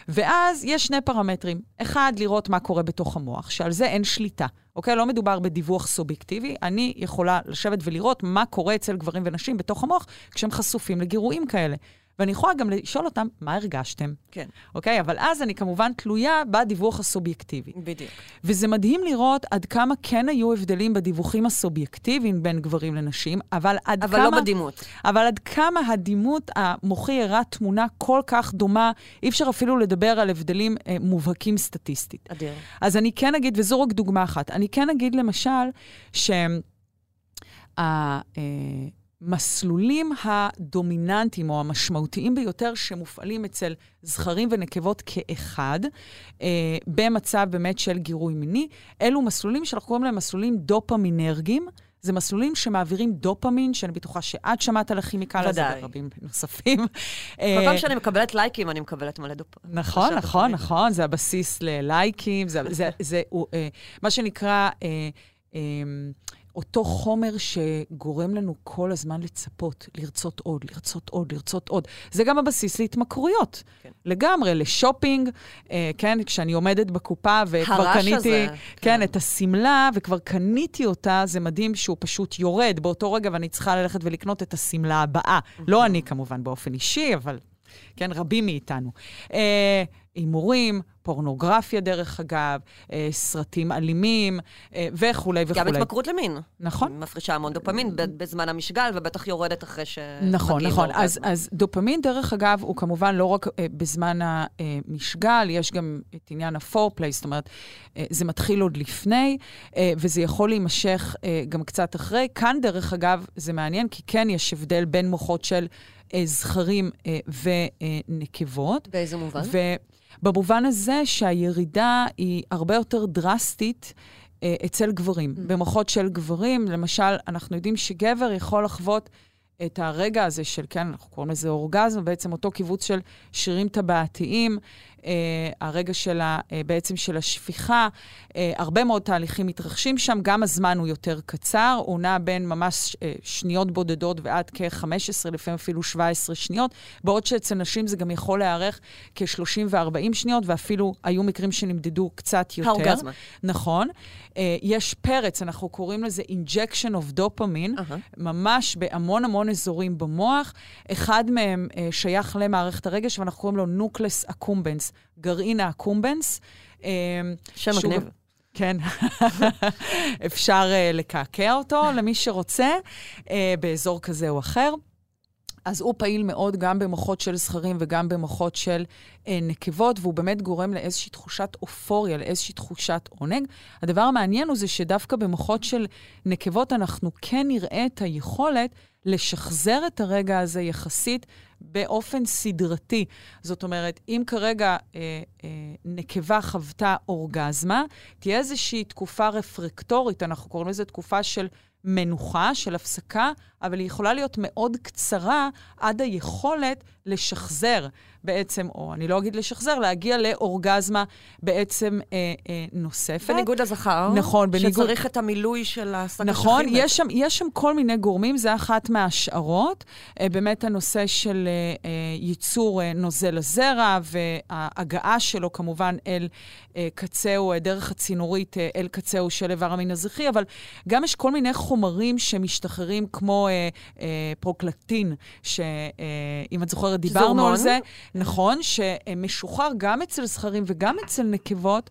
ואז יש שני פרמטרים. אחד, לראות מה קורה בתוך המוח, שעל זה אין שליטה, אוקיי? לא מדובר בדיווח סובייקטיבי. אני יכולה לשבת ולראות מה קורה אצל גברים ונשים בתוך המוח כשהם חשופים לגירויים כאלה. ואני יכולה גם לשאול אותם, מה הרגשתם? כן, אוקיי? אבל אז אני כמובן תלויה בדיווח הסובייקטיבי. בדיוק. וזה מדהים לראות עד כמה כן היו הבדלים בדיווחים הסובייקטיביים בין גברים לנשים, אבל עד אבל כמה... לא בדימות. אבל עד כמה הדימות המוחי הראה תמונה כל כך דומה, אי אפשר אפילו לדבר על הבדלים אה, מובהקים סטטיסטית. אדיר. אז אני כן אגיד, וזו רק דוגמה אחת, אני כן אגיד למשל שהמסלולים הדומיננטיים או המשמעותיים ביותר שמופעלים אצל זכרים ונקבות כאחד, אה, במצב באמת של גירוי מיני, אלו מסלולים שאנחנו קוראים להם מסלולים דופמינרגיים. זה מסלולים שמעבירים דופמין, שאני בטוחה שאת שמעת על הכימיקל הזה. ורבים נוספים. כל פעם שאני מקבלת לייקים, אני מקבלת מלא. נכון, עכשיו נכון, דופמין. נכון, זה הבסיס ללייקים, זה, זה, זה הוא, אה, מה שנקרא אה, אה, אותו חומר שגורם לנו כל הזמן לצפות, לרצות עוד, לרצות עוד, לרצות עוד. זה גם הבסיס להתמכרויות. כן. לגמרי, לשופינג, אה, כן, כשאני עומדת בקופה וכבר הרעש קניתי, הזה, כן, כן. את השמלה, וכבר קניתי אותה, זה מדהים שהוא פשוט יורד באותו רגע, ואני צריכה ללכת ולקנות את השמלה הבאה. לא אני כמובן באופן אישי, אבל כן, רבים מאיתנו. אה, הימורים, פורנוגרפיה דרך אגב, אה, סרטים אלימים אה, וכולי וכולי. גם התמכרות למין. נכון. מפרישה המון דופמין בזמן המשגל, ובטח יורדת אחרי ש... נכון, נכון. אז, אז דופמין, דרך אגב, הוא כמובן לא רק אה, בזמן המשגל, יש גם את עניין הפורפליי, זאת אומרת, אה, זה מתחיל עוד לפני, אה, וזה יכול להימשך אה, גם קצת אחרי. כאן, דרך אגב, זה מעניין, כי כן יש הבדל בין מוחות של זכרים אה, ונקבות. באיזה מובן? ובמובן הזה שהירידה היא הרבה יותר דרסטית אה, אצל גברים. Mm. במוחות של גברים, למשל, אנחנו יודעים שגבר יכול לחוות את הרגע הזה של, כן, אנחנו קוראים לזה אורגזם, בעצם אותו קיבוץ של שרירים טבעתיים, אה, הרגע של ה, אה, בעצם של השפיכה, אה, הרבה מאוד תהליכים מתרחשים שם, גם הזמן הוא יותר קצר, הוא נע בין ממש אה, שניות בודדות ועד כ-15, לפעמים אפילו 17 שניות, בעוד שאצל נשים זה גם יכול להיארך כ-30 ו-40 שניות, ואפילו היו מקרים שנמדדו קצת יותר. האורגזמה. נכון. אה, יש פרץ, אנחנו קוראים לזה injection of dopamine, אהה. ממש בהמון המון אזורים במוח. אחד מהם אה, שייך למערכת הרגש, ואנחנו קוראים לו nucleus accumbens, גרעין ה accumbens. אה, שם שהוא מגניב. כן, *laughs* אפשר uh, לקעקע אותו למי שרוצה, uh, באזור כזה או אחר. אז הוא פעיל מאוד גם במוחות של זכרים וגם במוחות של אה, נקבות, והוא באמת גורם לאיזושהי תחושת אופוריה, לאיזושהי תחושת עונג. הדבר המעניין הוא זה שדווקא במוחות של נקבות אנחנו כן נראה את היכולת לשחזר את הרגע הזה יחסית באופן סדרתי. זאת אומרת, אם כרגע אה, אה, נקבה חוותה אורגזמה, תהיה איזושהי תקופה רפרקטורית, אנחנו קוראים לזה תקופה של מנוחה, של הפסקה, אבל היא יכולה להיות מאוד קצרה עד היכולת לשחזר בעצם, או אני לא אגיד לשחזר, להגיע לאורגזמה בעצם אה, אה, נוספת. בניגוד לזכר. נכון, בניגוד- שצריך את המילוי של השק נכון, אשכים יש שם, יש שם כל מיני גורמים, זה אחת מההשערות. אה, באמת הנושא של אה, אה, ייצור אה, נוזל הזרע וההגעה שלו כמובן אל אה, קצהו, אה, דרך הצינורית אה, אל קצהו של איבר המין הזכרי, אבל גם יש כל מיני חומרים שמשתחררים כמו אה, אה, פרוקלטין, שאם אה, את זוכרת, דיברנו על זה. נכון, שמשוחרר גם אצל זכרים וגם אצל נקבות.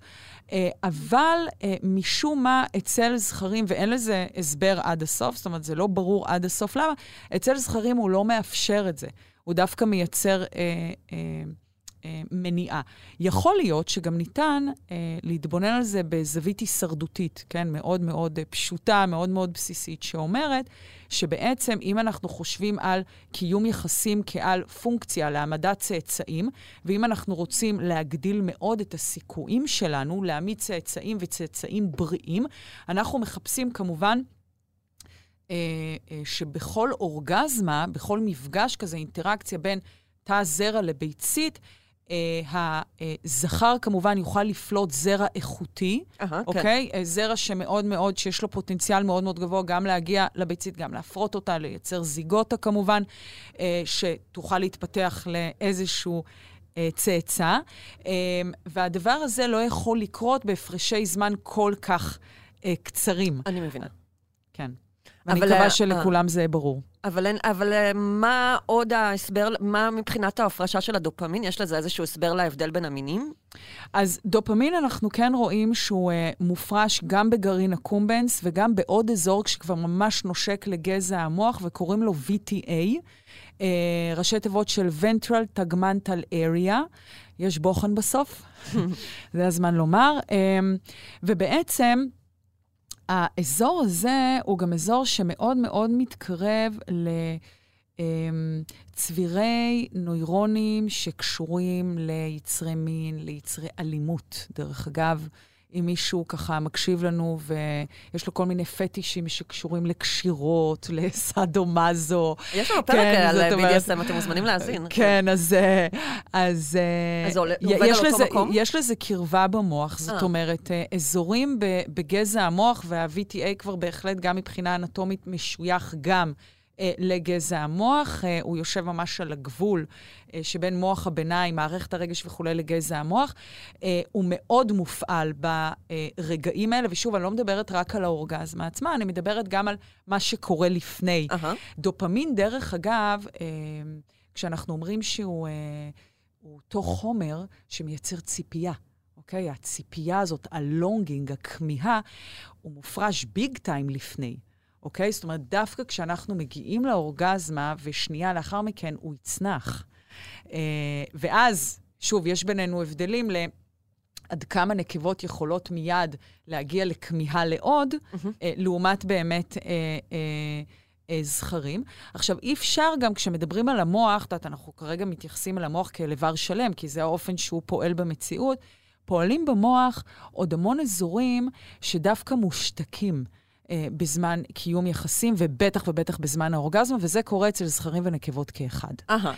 אה, אבל אה, משום מה אצל זכרים, ואין לזה הסבר עד הסוף, זאת אומרת, זה לא ברור עד הסוף למה, אצל זכרים הוא לא מאפשר את זה. הוא דווקא מייצר... אה, אה, אה, מניעה. יכול להיות שגם ניתן אה, להתבונן על זה בזווית הישרדותית, כן? מאוד מאוד אה, פשוטה, מאוד מאוד בסיסית, שאומרת שבעצם אם אנחנו חושבים על קיום יחסים כעל פונקציה להעמדת צאצאים, ואם אנחנו רוצים להגדיל מאוד את הסיכויים שלנו להעמיד צאצאים וצאצאים בריאים, אנחנו מחפשים כמובן... אה, אה, שבכל אורגזמה, בכל מפגש כזה, אינטראקציה בין תא זרע לביצית, הזכר כמובן יוכל לפלוט זרע איכותי, Aha, אוקיי? כן. זרע שמאוד מאוד, שיש לו פוטנציאל מאוד מאוד גבוה גם להגיע לביצית, גם להפרות אותה, לייצר זיגוטה כמובן, אה, שתוכל להתפתח לאיזשהו... צאצא, והדבר הזה לא יכול לקרות בהפרשי זמן כל כך קצרים. אני מבינה. כן. ואני מקווה שלכולם זה ברור. אבל, אבל אה, מה עוד ההסבר, מה מבחינת ההפרשה של הדופמין? יש לזה איזשהו הסבר להבדל בין המינים? אז דופמין, אנחנו כן רואים שהוא uh, מופרש גם בגרעין הקומבנס וגם בעוד אזור שכבר ממש נושק לגזע המוח, וקוראים לו VTA, uh, אה, ראשי תיבות של Ventral Tegmental Area. יש בוחן בסוף, *laughs* זה הזמן לומר. Um, ובעצם... האזור הזה הוא גם אזור שמאוד מאוד מתקרב לצבירי נוירונים שקשורים ליצרי מין, ליצרי אלימות. דרך אגב, אם מישהו ככה מקשיב לנו ויש לו כל מיני פטישים שקשורים לקשירות, *laughs* לסאדו-מאזו. יש לנו פרק כן, על BDSM, אתם מוזמנים להאזין. כן, אז... אז, אז זה עובד על אותו מקום? יש לזה קרבה במוח, זאת אה. אומרת, אה, אזורים בגזע המוח, וה-VTA כבר בהחלט, גם מבחינה אנטומית, משוייך גם אה, לגזע המוח. אה, הוא יושב ממש על הגבול אה, שבין מוח הביניים, מערכת הרגש וכולי, לגזע המוח. אה, הוא מאוד מופעל ברגעים האלה, ושוב, אני לא מדברת רק על האורגזמה עצמה, אני מדברת גם על מה שקורה לפני. Uh-huh. דופמין, דרך אגב, אה, כשאנחנו אומרים שהוא אה, אותו חומר שמייצר ציפייה. אוקיי? הציפייה הזאת, הלונגינג, הכמיהה, הוא מופרש ביג טיים לפני. אוקיי? זאת אומרת, דווקא כשאנחנו מגיעים לאורגזמה, ושנייה לאחר מכן הוא יצנח. אה, ואז, שוב, יש בינינו הבדלים ל... עד כמה נקבות יכולות מיד להגיע לכמיהה לעוד, mm-hmm. אה, לעומת באמת אה, אה, אה, זכרים. עכשיו, אי אפשר גם כשמדברים על המוח, את יודעת, אנחנו כרגע מתייחסים אל המוח כאל איבר שלם, כי זה האופן שהוא פועל במציאות, פועלים במוח עוד המון אזורים שדווקא מושתקים. אה, בזמן קיום יחסים, ובטח ובטח בזמן האורגזמה, וזה קורה אצל זכרים ונקבות כאחד. אהה,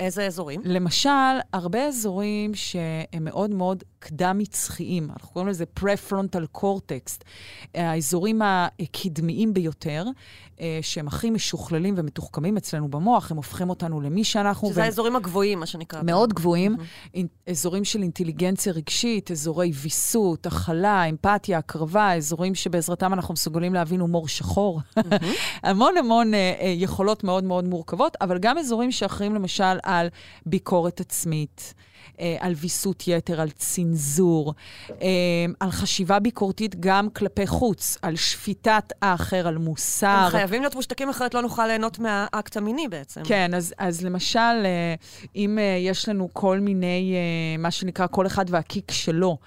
איזה אזורים? למשל, הרבה אזורים שהם מאוד מאוד קדם-מצחיים, אנחנו קוראים לזה פרפרונטל קורטקסט, האזורים הקדמיים ביותר, אה, שהם הכי משוכללים ומתוחכמים אצלנו במוח, הם הופכים אותנו למי שאנחנו... שזה ו... האזורים הגבוהים, מה שנקרא. מאוד גבוהים, mm-hmm. אזורים של אינטליגנציה רגשית, אזורי ויסות, הכלה, אמפתיה, הקרבה, אזורים שבעזרתם אנחנו מסוגלים להבין הומור שחור. Mm-hmm. *laughs* המון המון אה, אה, יכולות מאוד מאוד מורכבות, אבל גם אזורים שאחרים למשל על ביקורת עצמית. אה, על ויסות יתר, על צנזור, אה, על חשיבה ביקורתית גם כלפי חוץ, על שפיטת האחר, על מוסר. הם חייבים להיות מושתקים, אחרת לא נוכל ליהנות מהאקט המיני בעצם. כן, אז, אז למשל, אה, אם יש לנו כל מיני, מה שנקרא, כל אחד והקיק שלו,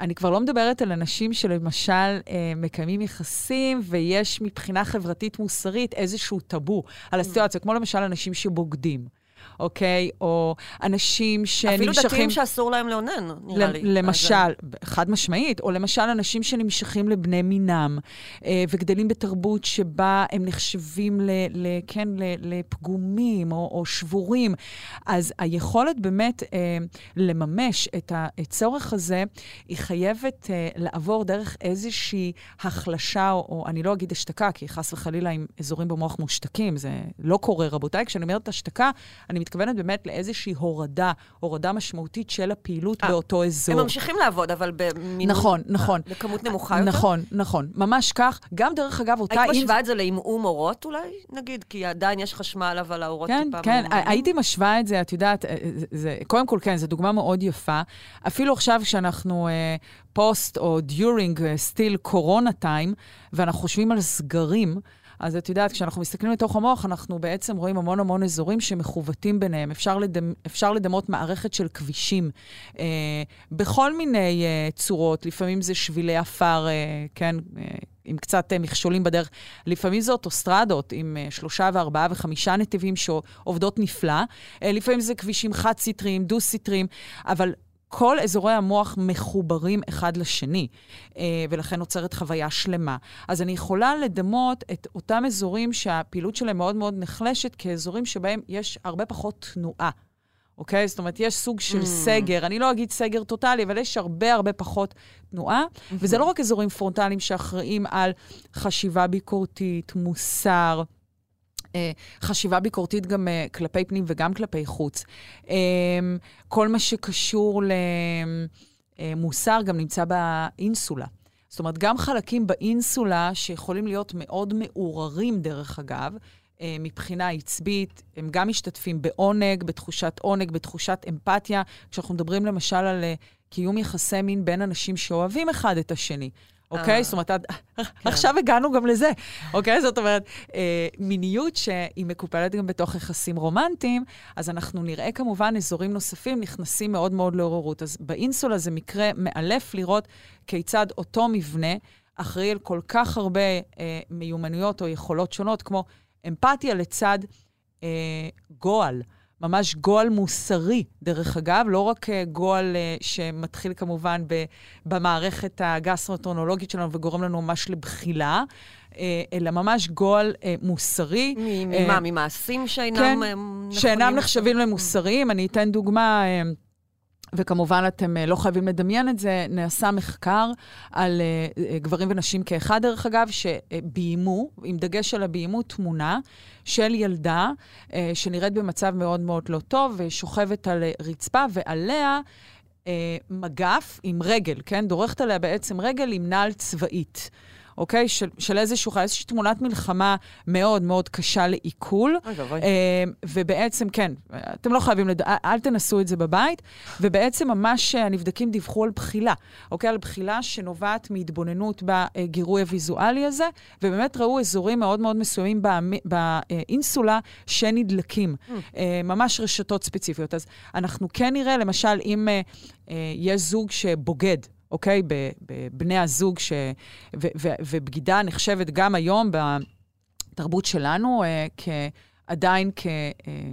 אני כבר לא מדברת על אנשים שלמשל מקיימים יחסים, ויש מבחינה חברתית-מוסרית איזשהו טאבו על הסיטואציה, כמו למשל אנשים שבוגדים. אוקיי? או אנשים שנמשכים... אפילו דתיים שאסור להם לאונן, נראה לי. למשל, אז... חד משמעית, או למשל אנשים שנמשכים לבני מינם, אה, וגדלים בתרבות שבה הם נחשבים, ל, ל, כן, ל, לפגומים או, או שבורים. אז היכולת באמת אה, לממש את הצורך הזה, היא חייבת אה, לעבור דרך איזושהי החלשה, או, או אני לא אגיד השתקה, כי חס וחלילה עם אזורים במוח מושתקים, זה לא קורה, רבותיי. כשאני אומרת השתקה, אני מתכוונת באמת לאיזושהי הורדה, הורדה משמעותית של הפעילות אה, באותו אזור. הם ממשיכים לעבוד, אבל במינון... נכון, נכון. בכמות נמוכה יותר? נכון, נכון. ממש כך. גם, דרך אגב, אותה... היית משווה את זה לעמעום אורות אולי, נגיד? כי עדיין יש חשמל, אבל האורות כן, טיפה... כן, מעומעמים. הייתי משווה את זה, את יודעת, אה, זה, קודם כל, כן, זו דוגמה מאוד יפה. אפילו עכשיו, כשאנחנו אה, פוסט או דיורינג סטיל קורונה טיים, ואנחנו חושבים על סגרים, אז את יודעת, כשאנחנו מסתכלים לתוך המוח, אנחנו בעצם רואים המון המון אזורים שמכוותים ביניהם. אפשר, לדמ, אפשר לדמות מערכת של כבישים אה, בכל מיני אה, צורות. לפעמים זה שבילי עפר, אה, כן, אה, עם קצת אה, מכשולים בדרך. לפעמים זה אוטוסטרדות עם אה, שלושה וארבעה וחמישה נתיבים שעובדות נפלא. אה, לפעמים זה כבישים חד-סטריים, דו-סטריים, אבל כל אזורי המוח מחוברים אחד לשני, אה, ולכן נוצרת חוויה שלמה. אז אני יכולה לדמות את אותם אזורים שהפעילות שלהם מאוד מאוד נחלשת כאזורים שבהם יש הרבה פחות תנועה. אוקיי? זאת אומרת, יש סוג של Mm. סגר. אני לא אגיד סגר טוטאלי, אבל יש הרבה הרבה פחות תנועה. וזה לא רק אזורים פרונטליים שאחראים על חשיבה ביקורתית, מוסר, חשיבה ביקורתית גם אה, כלפי פנים וגם כלפי חוץ. אה, כל מה שקשור למוסר גם נמצא באינסולה. זאת אומרת, גם חלקים באינסולה שיכולים להיות מאוד מעורערים, דרך אגב, אה, מבחינה עצבית, הם גם משתתפים בעונג, בתחושת עונג, בתחושת אמפתיה. כשאנחנו מדברים למשל על אה, קיום יחסי מין בין אנשים שאוהבים אחד את השני. אוקיי? אה. זאת אומרת, עד- עכשיו הגענו גם לזה, אוקיי? זאת אומרת, אה, מיניות שהיא מקופלת גם בתוך יחסים רומנטיים, אז אנחנו נראה כמובן אזורים נוספים נכנסים מאוד מאוד לעוררות. אז באינסולה זה מקרה מאלף לראות כיצד אותו מבנה אחראי על כל כך הרבה אה, מיומנויות או יכולות שונות, כמו אמפתיה לצד אה, גועל. ממש גועל מוסרי, דרך אגב, לא רק אה, גועל אה, שמתחיל כמובן במערכת הגסטרוטרונולוגית שלנו וגורם לנו ממש לבחילה, אה, אלא ממש גועל אה, מוסרי. מ- אה, ממה? ממעשים שאינם כן? שאינם נחשבים למוסריים. אני אתן דוגמה, אה, וכמובן אתם אה, לא חייבים לדמיין את זה, נעשה מחקר על אה, אה, גברים ונשים כאחד, דרך אגב, שביימו, עם דגש על הביימו, תמונה של ילדה שנראית במצב מאוד מאוד לא טוב, ושוכבת על רצפה, ועליה... מגף עם רגל, כן? דורכת עליה בעצם רגל עם נעל צבאית. אוקיי? של, של איזשהו חי, איזושהי תמונת מלחמה מאוד מאוד קשה לעיכול. אוי ואבוי. אה, ובעצם, כן, אתם לא חייבים, לד... אל- תנסו את זה בבית. ובעצם ממש אה, הנבדקים דיווחו על בחילה, אוקיי? על בחילה שנובעת מהתבוננות בגירוי הוויזואלי הזה, ובאמת ראו אזורים מאוד מאוד מסוימים באינסולה שנדלקים. אה, ממש רשתות ספציפיות. אז אנחנו כן נראה, למשל, אם אה, אה, יש זוג שבוגד, אוקיי? בבני הזוג, ש... ו- ו- ובגידה נחשבת גם היום בתרבות שלנו אה, כ... עדיין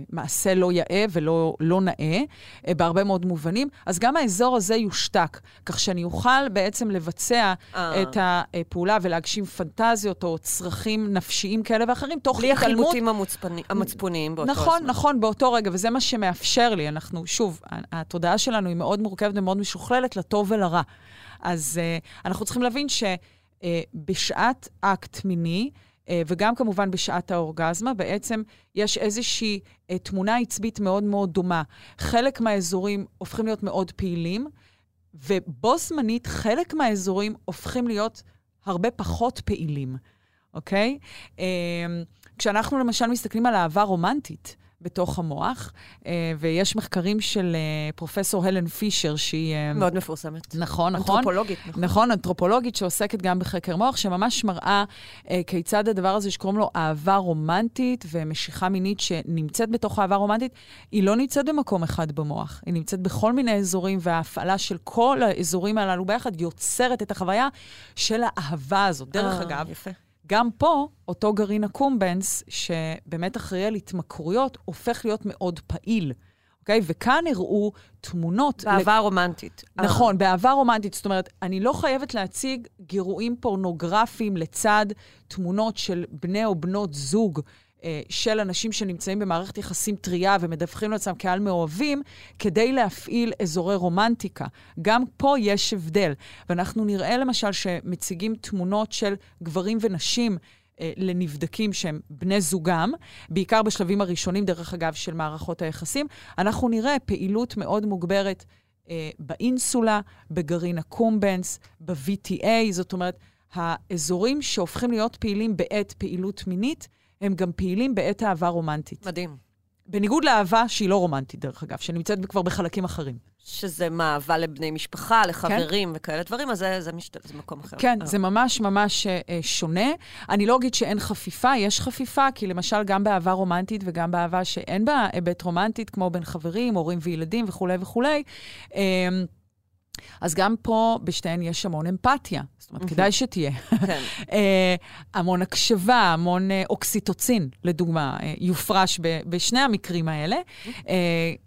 כמעשה לא יאה ולא לא נאה, אה, בהרבה מאוד מובנים, אז גם האזור הזה יושתק, כך שאני אוכל בעצם לבצע אה. את הפעולה ולהגשים פנטזיות או צרכים נפשיים כאלה ואחרים, תוך בלי התעלמות החיבוטים המצפני- המצפוניים באותו נכון, הזמן. נכון, באותו רגע, וזה מה שמאפשר לי. אנחנו, שוב, התודעה שלנו היא מאוד מורכבת ומאוד משוכללת לטוב ולרע. אז uh, אנחנו צריכים להבין שבשעת אקט מיני, וגם כמובן בשעת האורגזמה, בעצם יש איזושהי uh, תמונה עצבית מאוד מאוד דומה. חלק מהאזורים הופכים להיות מאוד פעילים, ובו זמנית חלק מהאזורים הופכים להיות הרבה פחות פעילים, אוקיי? Um, כשאנחנו למשל מסתכלים על אהבה רומנטית בתוך המוח, אה, ויש מחקרים של אה, פרופסור הלן פישר, שהיא... אה, מאוד מפורסמת. נכון, נכון. אנתרופולוגית, נכון. נכון, אנתרופולוגית שעוסקת גם בחקר מוח, שממש מראה אה, כיצד הדבר הזה שקוראים לו אהבה רומנטית ומשיכה מינית שנמצאת בתוך אהבה רומנטית, היא לא נמצאת במקום אחד במוח, היא נמצאת בכל מיני אזורים, וההפעלה של כל האזורים הללו ביחד יוצרת את החוויה של האהבה הזאת. דרך אגב, יפה. גם פה, אותו גרעין הקומבנס, שבאמת אחראי על התמכרויות, הופך להיות מאוד פעיל. אוקיי? וכאן הראו תמונות... באהבה רומנטית. אה. נכון, באהבה רומנטית. זאת אומרת, אני לא חייבת להציג גירויים פורנוגרפיים לצד תמונות של בני או בנות זוג של אנשים שנמצאים במערכת יחסים טריה ומדווחים לעצמם קהל מאוהבים, כדי להפעיל אזורי רומנטיקה. גם פה יש הבדל. ואנחנו נראה למשל שמציגים תמונות של גברים ונשים אה, לנבדקים שהם בני זוגם, בעיקר בשלבים הראשונים, דרך אגב, של מערכות היחסים, אנחנו נראה פעילות מאוד מוגברת אה, באינסולה, בגרעין הקומבנס, ב-VTA, זאת אומרת, האזורים שהופכים להיות פעילים בעת פעילות מינית, הם גם פעילים בעת אהבה רומנטית. מדהים. בניגוד לאהבה שהיא לא רומנטית, דרך אגב, שנמצאת כבר בחלקים אחרים. שזה מה, אהבה לבני משפחה, לחברים כן. וכאלה דברים, אז זה, זה, משת... זה מקום אחר. כן, אה. זה ממש ממש אה, שונה. אני לא אגיד שאין חפיפה, יש חפיפה, כי למשל גם באהבה רומנטית וגם באהבה שאין בה היבט רומנטית, כמו בין חברים, הורים וילדים וכולי וכולי, אה, אז גם פה בשתיהן יש המון אמפתיה. זאת אומרת, כדאי שתהיה. כן. *laughs* אה, המון הקשבה, המון אה, אוקסיטוצין, לדוגמה, אה, יופרש בשני המקרים האלה,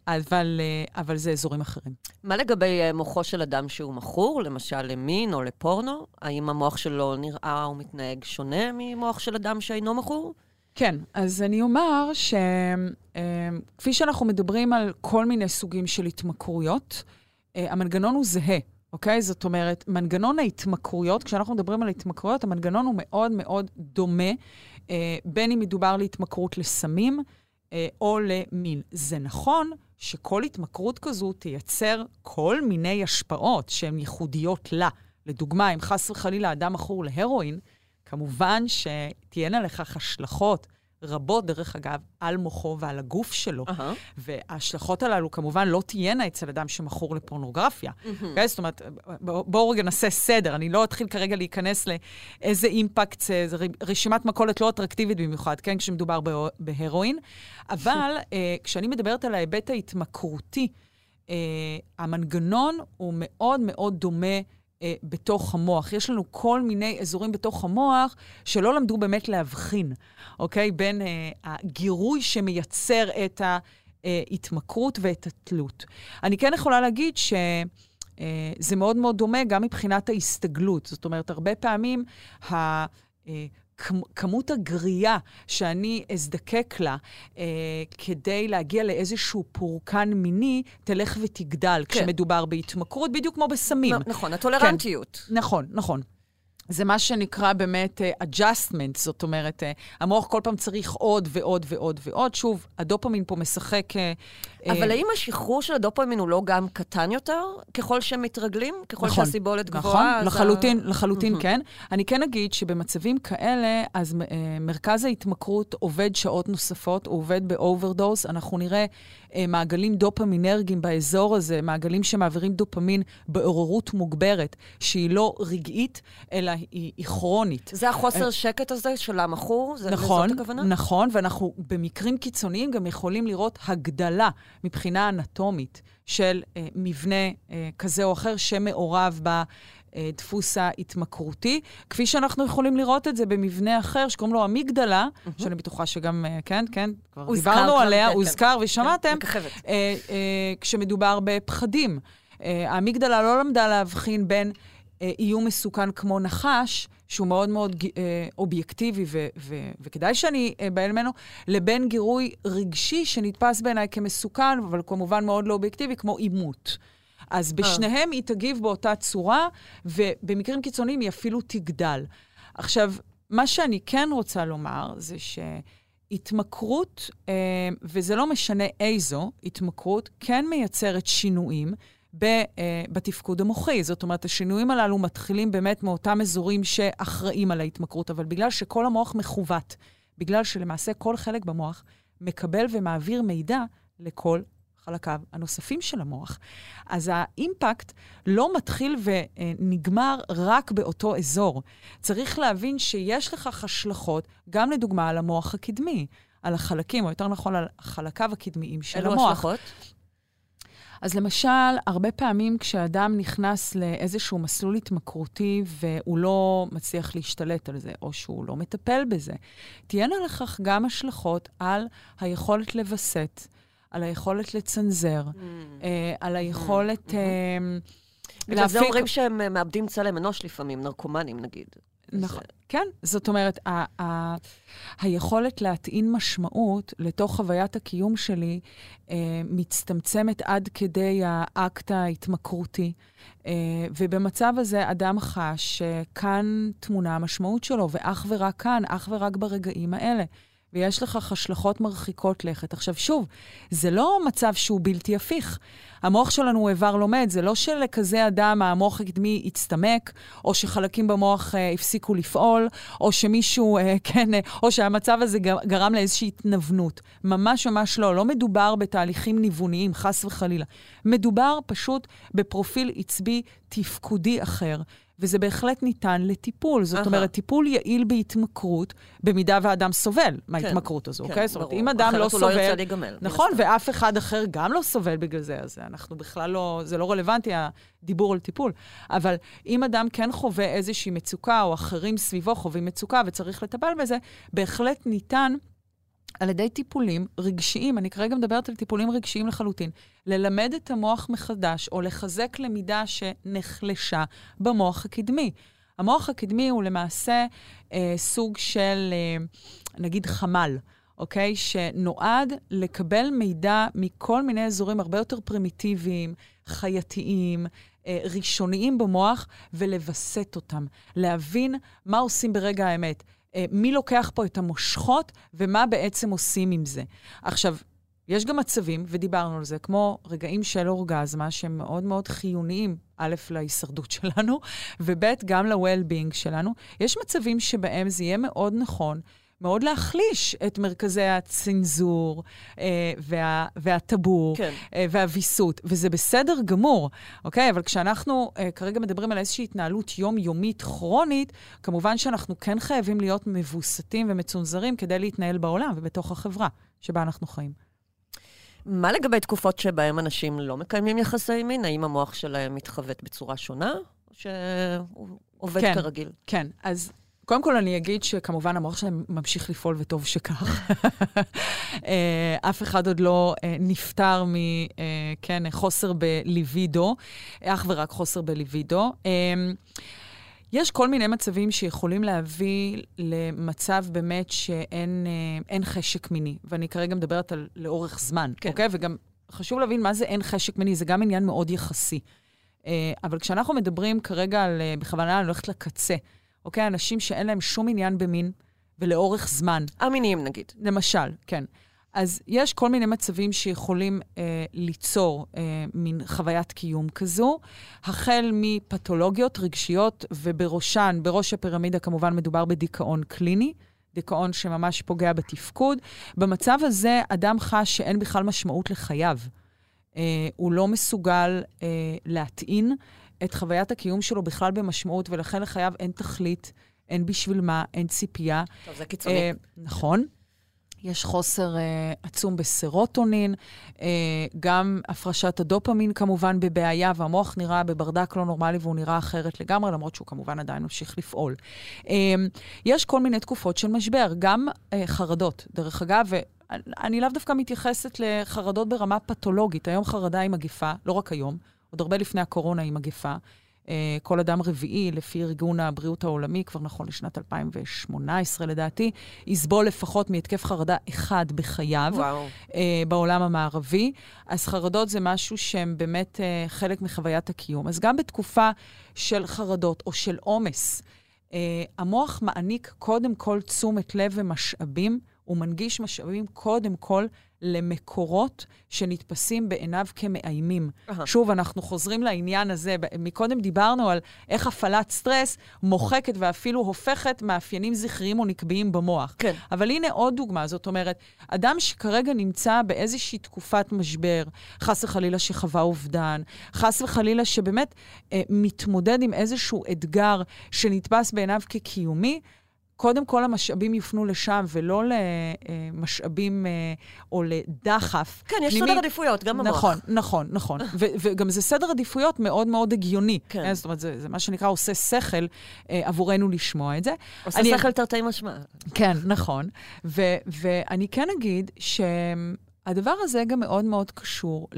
אבל, אבל זה אזורים אחרים. מה לגבי מוחו של אדם שהוא מכור, למשל למין או לפורנו? האם המוח שלו נראה או מתנהג שונה ממוח של אדם שאינו מכור? כן, אז אני אומר שכפי שאנחנו מדברים על כל מיני סוגים של התמכרויות, המנגנון הוא זהה, אוקיי? זאת אומרת, מנגנון ההתמכרויות, כשאנחנו מדברים על התמכרויות, המנגנון הוא מאוד מאוד דומה, אה, בין אם מדובר על התמכרות לסמים אה, או למין. זה נכון שכל התמכרות כזו תייצר כל מיני השפעות שהן ייחודיות לה. לדוגמה, אם חס וחלילה אדם מכור להרואין, כמובן שתהיינה לכך השלכות רבות, דרך אגב, על מוחו ועל הגוף שלו. Uh-huh. וההשלכות הללו כמובן לא תהיינה אצל אדם שמכור לפורנוגרפיה. Uh-huh. Okay? אוקיי? זאת אומרת, בואו רגע נעשה סדר. אני לא אתחיל כרגע להיכנס לאיזה אימפקט, זו רשימת מכולת לא אטרקטיבית במיוחד, כן, כשמדובר בהרואין. אבל uh, *laughs* כשאני מדברת על ההיבט ההתמכרותי, uh, המנגנון הוא מאוד מאוד דומה אה, בתוך המוח. יש לנו כל מיני אזורים בתוך המוח שלא למדו באמת להבחין, אוקיי? בין אה, הגירוי שמייצר את ההתמכרות ואת התלות. אני כן יכולה להגיד ש... אה, זה מאוד מאוד דומה גם מבחינת ההסתגלות. זאת אומרת, הרבה פעמים ה... כמות הגריעה שאני אזדקק לה אה, כדי להגיע לאיזשהו פורקן מיני, תלך ותגדל כן. כשמדובר בהתמכרות, בדיוק כמו בסמים. נכון, הטולרנטיות. כן, נכון, נכון. זה מה שנקרא באמת uh, adjustment, זאת אומרת, uh, המוח כל פעם צריך עוד ועוד ועוד ועוד. שוב, הדופמין פה משחק... Uh, אבל uh, האם השחרור של הדופמין הוא לא גם קטן יותר, ככל שהם מתרגלים? ככל נכון, שהסיבולת נכון, גבוהה? נכון, לחלוטין, ה... לחלוטין mm-hmm. כן. אני כן אגיד שבמצבים כאלה, אז uh, מרכז ההתמכרות עובד שעות נוספות, הוא עובד ב overdose. אנחנו נראה מעגלים דופמינרגיים באזור הזה, מעגלים שמעבירים דופמין בעוררות מוגברת, שהיא לא רגעית, אלא היא, היא כרונית. זה החוסר שקט הזה של המכור? זה, נכון, זאת הכוונה? נכון, ואנחנו במקרים קיצוניים גם יכולים לראות הגדלה מבחינה אנטומית של אה, מבנה אה, כזה או אחר שמעורב ב... דפוס ההתמכרותי, כפי שאנחנו יכולים לראות את זה במבנה אחר שקוראים לו אמיגדלה, mm-hmm. שאני בטוחה שגם, אה, כן, כן, כבר דיברנו כבר, עליה, כן, הוזכר כן, ושמעתם, כן, אה, אה, כשמדובר בפחדים. אה, האמיגדלה לא למדה להבחין בין אה, איום מסוכן כמו נחש, שהוא מאוד מאוד אה, אובייקטיבי, ו- ו- וכדאי שאני אבעל ממנו, לבין גירוי רגשי שנתפס בעיניי כמסוכן, אבל כמובן מאוד לא אובייקטיבי, כמו עימות. אז אה. בשניהם היא תגיב באותה צורה, ובמקרים קיצוניים היא אפילו תגדל. עכשיו, מה שאני כן רוצה לומר זה שהתמכרות, אה, וזה לא משנה איזו התמכרות, כן מייצרת שינויים. אה, בתפקוד המוחי. זאת אומרת, השינויים הללו מתחילים באמת מאותם אזורים שאחראים על ההתמכרות, אבל בגלל שכל המוח מכוות, בגלל שלמעשה כל חלק במוח מקבל ומעביר מידע לכל חלקיו הנוספים של המוח. אז האימפקט לא מתחיל ונגמר רק באותו אזור. צריך להבין שיש לכך השלכות, גם לדוגמה על המוח הקדמי, על החלקים, או יותר נכון על חלקיו הקדמיים של המוח. אלו השלכות? אז למשל, הרבה פעמים כשאדם נכנס לאיזשהו מסלול התמכרותי והוא לא מצליח להשתלט על זה, או שהוא לא מטפל בזה, תהיינה לכך גם השלכות על היכולת לווסת, על היכולת לצנזר, mm. אה, על היכולת... Mm-hmm. אה, בגלל זה אומרים שהם מאבדים צלם אנוש לפעמים, נרקומנים נגיד. נכון, כן. זאת אומרת, ה- ה- היכולת להטעין משמעות לתוך חוויית הקיום שלי אה, מצטמצמת עד כדי האקט ההתמכרותי. אה, ובמצב הזה אדם חש שכאן תמונה המשמעות שלו, ואך ורק כאן, אך ורק ברגעים האלה. ויש לכך השלכות מרחיקות לכת. עכשיו, שוב, זה לא מצב שהוא בלתי הפיך. המוח שלנו הוא איבר לומד, זה לא שלכזה אדם המוח הקדמי הצטמק, או שחלקים במוח אה, הפסיקו לפעול, או שמישהו, אה, *laughs* כן, אה, או שהמצב הזה גרם לאיזושהי התנוונות. ממש ממש לא. לא מדובר בתהליכים ניווניים, חס וחלילה. מדובר פשוט בפרופיל עצבי תפקודי אחר. וזה בהחלט ניתן לטיפול. זאת Aha. אומרת, טיפול יעיל בהתמכרות, במידה והאדם סובל כן, מההתמכרות הזו, כן, אוקיי? זאת אומרת, אם אדם לא סובל... אחרת הוא לא ירצה להיגמל. נכון, ואף אחד אחר גם לא סובל בגלל זה, אז אנחנו בכלל לא... זה לא רלוונטי, הדיבור על טיפול. אבל אם אדם כן חווה איזושהי מצוקה, או אחרים סביבו חווים מצוקה וצריך לטפל בזה, בהחלט ניתן... על ידי טיפולים רגשיים, אני כרגע מדברת על טיפולים רגשיים לחלוטין, ללמד את המוח מחדש או לחזק למידה שנחלשה במוח הקדמי. המוח הקדמי הוא למעשה אה, סוג של, אה, נגיד, חמ"ל. אוקיי? שנועד לקבל מידע מכל מיני אזורים הרבה יותר פרימיטיביים, חייתיים, אה, ראשוניים במוח, ולווסת אותם. להבין מה עושים ברגע האמת. אה, מי לוקח פה את המושכות ומה בעצם עושים עם זה. עכשיו, יש גם מצבים, ודיברנו על זה, כמו רגעים של אורגזמה, שהם מאוד מאוד חיוניים, א', להישרדות שלנו, וב', גם ל-well-being שלנו. יש מצבים שבהם זה יהיה מאוד נכון מאוד להחליש את מרכזי הצנזור אה, וה, והטבור כן. אה, והוויסות, וזה בסדר גמור, אוקיי? אבל כשאנחנו אה, כרגע מדברים על איזושהי התנהלות יומיומית כרונית, כמובן שאנחנו כן חייבים להיות מבוסתים ומצונזרים כדי להתנהל בעולם ובתוך החברה שבה אנחנו חיים. מה לגבי תקופות שבהן אנשים לא מקיימים יחסי מין? האם המוח שלהם מתחוות בצורה שונה, או שהוא עובד כן, כרגיל? כן, אז קודם כל אני אגיד שכמובן המוח שלהם ממשיך לפעול, וטוב שכך. *laughs* אה, אף אחד עוד לא אה, נפטר מכן, אה, חוסר בליבידו, אך ורק חוסר בליבידו. יש כל מיני מצבים שיכולים להביא למצב באמת שאין חשק מיני, ואני כרגע מדברת על לאורך זמן, כן. אוקיי? וגם חשוב להבין מה זה אין חשק מיני, זה גם עניין מאוד יחסי. אבל כשאנחנו מדברים כרגע על, בכוונה אני הולכת לקצה, אוקיי? אנשים שאין להם שום עניין במין, ולאורך זמן. א-מיניים נגיד. למשל, כן. אז יש כל מיני מצבים שיכולים אה, ליצור אה, מין חוויית קיום כזו, החל מפתולוגיות רגשיות, ובראשן, בראש הפירמידה כמובן מדובר בדיכאון קליני, דיכאון שממש פוגע בתפקוד. במצב הזה אדם חש שאין בכלל משמעות לחייו. אה, הוא לא מסוגל אה, להטעין את חוויית הקיום שלו בכלל במשמעות, ולכן לחייו אין תכלית, אין בשביל מה, אין ציפייה. טוב, זה קיצוני. אה, נכון. יש חוסר אה, עצום בסרוטונין, אה, גם הפרשת הדופמין כמובן בבעיה, והמוח נראה בברדק לא נורמלי והוא נראה אחרת לגמרי, למרות שהוא כמובן עדיין ממשיך לפעול. אה, יש כל מיני תקופות של משבר, גם אה, חרדות. דרך אגב, אני לאו דווקא מתייחסת לחרדות ברמה פתולוגית. היום חרדה היא מגיפה, לא רק היום, עוד הרבה לפני הקורונה היא מגפה. Uh, כל אדם רביעי, לפי ארגון הבריאות העולמי, כבר נכון לשנת 2018 לדעתי, יסבול לפחות מהתקף חרדה אחד בחייו uh, בעולם המערבי. אז חרדות זה משהו שהם באמת uh, חלק מחוויית הקיום. אז גם בתקופה של חרדות או של עומס, המוח מעניק קודם כל תשומת לב ומשאבים, הוא מנגיש משאבים קודם כל למקורות שנתפסים בעיניו כמאיימים. Uh-huh. שוב, אנחנו חוזרים לעניין הזה. מקודם דיברנו על איך הפעלת סטרס מוחקת ואפילו הופכת מאפיינים זכריים או נקביים במוח. כן. אבל הנה עוד דוגמה, זאת אומרת, אדם שכרגע נמצא באיזושהי תקופת משבר, חס וחלילה שחווה אובדן, חס וחלילה שבאמת אה, מתמודד עם איזשהו אתגר שנתפס בעיניו כקיומי, קודם כל המשאבים יופנו לשם, ולא למשאבים אה, או לדחף. כן, יש פנימי. סדר עדיפויות, גם במוח. נכון, נכון, נכון. *laughs* וגם זה סדר עדיפויות מאוד מאוד הגיוני. כן. כן. זאת אומרת, זה, זה מה שנקרא עושה שכל אה, עבורנו לשמוע את זה. עושה אני... שכל תרתי משמע. כן, נכון. ואני כן אגיד שהדבר הזה גם מאוד מאוד קשור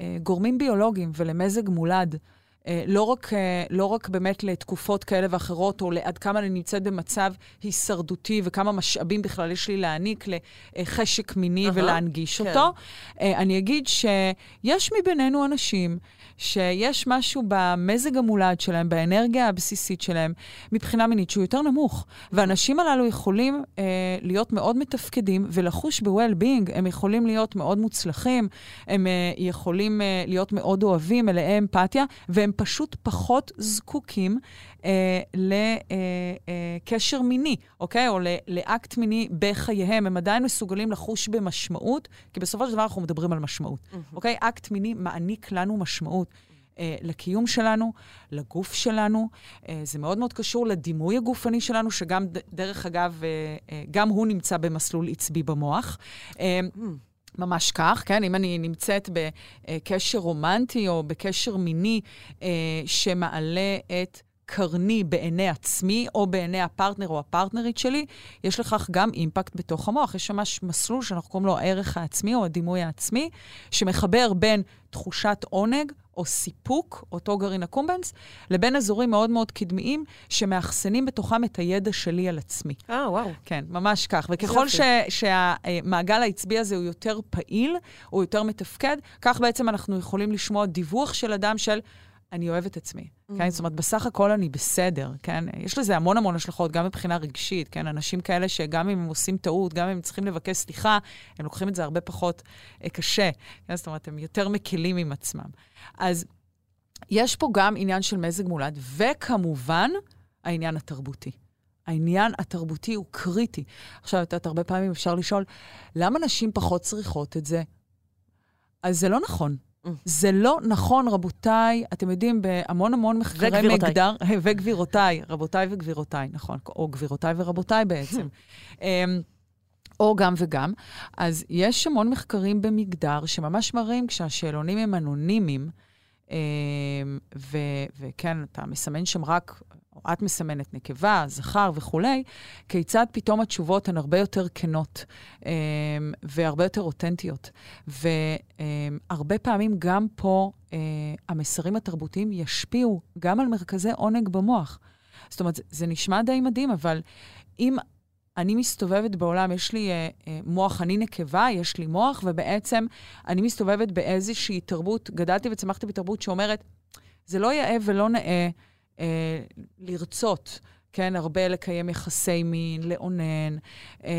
לגורמים ביולוגיים ולמזג מולד. אה, לא רק, אה, לא רק באמת לתקופות כאלה ואחרות, או לעד כמה אני נמצאת במצב הישרדותי וכמה משאבים בכלל יש לי להעניק לחשק מיני uh-huh, ולהנגיש כן. אותו. אה, אני אגיד שיש מבינינו אנשים שיש משהו במזג המולד שלהם, באנרגיה הבסיסית שלהם, מבחינה מינית, שהוא יותר נמוך. והאנשים הללו יכולים אה, להיות מאוד מתפקדים ולחוש ב-well-being, הם יכולים להיות מאוד מוצלחים, הם אה, יכולים אה, להיות מאוד אוהבים, מלאי אמפתיה, והם פשוט פחות זקוקים אה, לקשר אה, אה, מיני, אוקיי? או לאקט מיני בחייהם. הם עדיין מסוגלים לחוש במשמעות, כי בסופו של דבר אנחנו מדברים על משמעות, mm-hmm. אוקיי? אקט מיני מעניק לנו משמעות. אה, לקיום שלנו, לגוף שלנו. אה, זה מאוד מאוד קשור לדימוי הגופני שלנו, שגם, דרך אגב, אה, אה, גם הוא נמצא במסלול עצבי במוח. אה. ממש כך, כן? אם אני נמצאת בקשר רומנטי או בקשר מיני אה, שמעלה את קרני בעיני עצמי, או בעיני הפרטנר או הפרטנרית שלי, יש לכך גם אימפקט בתוך המוח. יש ממש מסלול שאנחנו קוראים לו הערך העצמי או הדימוי העצמי, שמחבר בין תחושת עונג או סיפוק, אותו גרעין הקומבנס, לבין אזורים מאוד מאוד קדמיים שמאחסנים בתוכם את הידע שלי על עצמי. אה, וואו. כן, ממש כך. וככל ש, שהמעגל העצבי הזה הוא יותר פעיל, הוא יותר מתפקד, כך בעצם אנחנו יכולים לשמוע דיווח של אדם של... אני אוהב את עצמי, mm-hmm. כן? זאת אומרת, בסך הכל אני בסדר, כן? יש לזה המון המון השלכות, גם מבחינה רגשית, כן? אנשים כאלה שגם אם הם עושים טעות, גם אם הם צריכים לבקש סליחה, הם לוקחים את זה הרבה פחות אה, קשה, כן? זאת אומרת, הם יותר מקלים עם עצמם. אז יש פה גם עניין של מזג מולד, וכמובן, העניין התרבותי. העניין התרבותי הוא קריטי. עכשיו, את יודעת, הרבה פעמים אפשר לשאול, למה נשים פחות צריכות את זה? אז זה לא נכון. זה לא נכון, רבותיי. אתם יודעים, בהמון המון מחקרי וגבירותיי. מגדר... *laughs* וגבירותיי. רבותיי וגבירותיי, נכון. או גבירותיי ורבותיי בעצם. *laughs* אמ, או גם וגם. אז יש המון מחקרים במגדר שממש מראים כשהשאלונים הם אנונימיים, אמ, וכן, אתה מסמן שם רק או את מסמנת נקבה, זכר וכולי, כיצד פתאום התשובות הן הרבה יותר כנות um, והרבה יותר אותנטיות. והרבה פעמים גם פה uh, המסרים התרבותיים ישפיעו גם על מרכזי עונג במוח. זאת אומרת, זה, נשמע די מדהים, אבל אם אני מסתובבת בעולם, יש לי uh, uh, מוח, אני נקבה, יש לי מוח, ובעצם אני מסתובבת באיזושהי תרבות, גדלתי וצמחתי בתרבות שאומרת, זה לא יאה ולא נאה. אה, לרצות, כן, הרבה לקיים יחסי מין, לאונן, אה,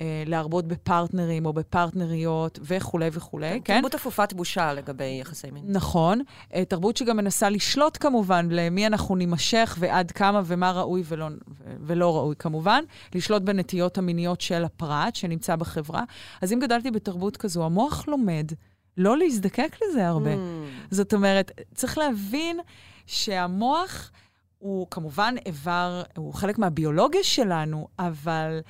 אה, להרבות בפרטנרים או בפרטנריות וכולי וכולי, כן? תרבות אפופת בושה לגבי יחסי מין. נכון. אה, תרבות שגם מנסה לשלוט כמובן למי אנחנו נימשך ועד כמה ומה ראוי ולא, ולא ראוי כמובן, לשלוט בנטיות המיניות של הפרט שנמצא בחברה. אז אם גדלתי בתרבות כזו, המוח לומד לא להזדקק לזה הרבה. Mm. זאת אומרת, צריך להבין... שהמוח הוא כמובן איבר, הוא חלק מהביולוגיה שלנו, אבל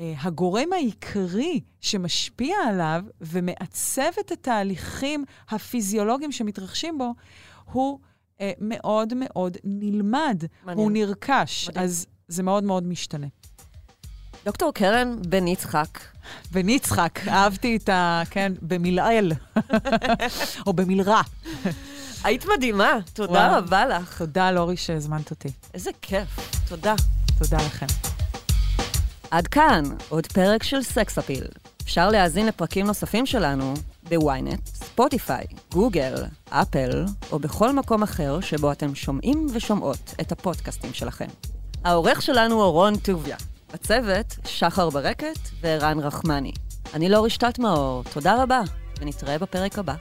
אה, הגורם העיקרי שמשפיע עליו ומעצב את התהליכים הפיזיולוגיים שמתרחשים בו, הוא אה, מאוד מאוד נלמד, מעניין. הוא נרכש, מדהים. אז זה מאוד מאוד משתנה. דוקטור קרן בן יצחק. בן יצחק, אהבתי את ה... כן, במלעיל, *laughs* או במלרע. היית מדהימה, תודה וואו. רבה לך. תודה, לורי, שהזמנת אותי. איזה כיף, תודה. תודה לכם. עד כאן, עוד פרק של סקס אפיל. אפשר להאזין לפרקים נוספים שלנו בוויינט, ספוטיפיי, גוגל, אפל, או בכל מקום אחר שבו אתם שומעים ושומעות את הפודקאסטים שלכם. העורך שלנו הוא רון טוביה. בצוות, שחר ברקת וערן רחמני. אני לא רשתת מאור, תודה רבה, ונתראה בפרק הבא.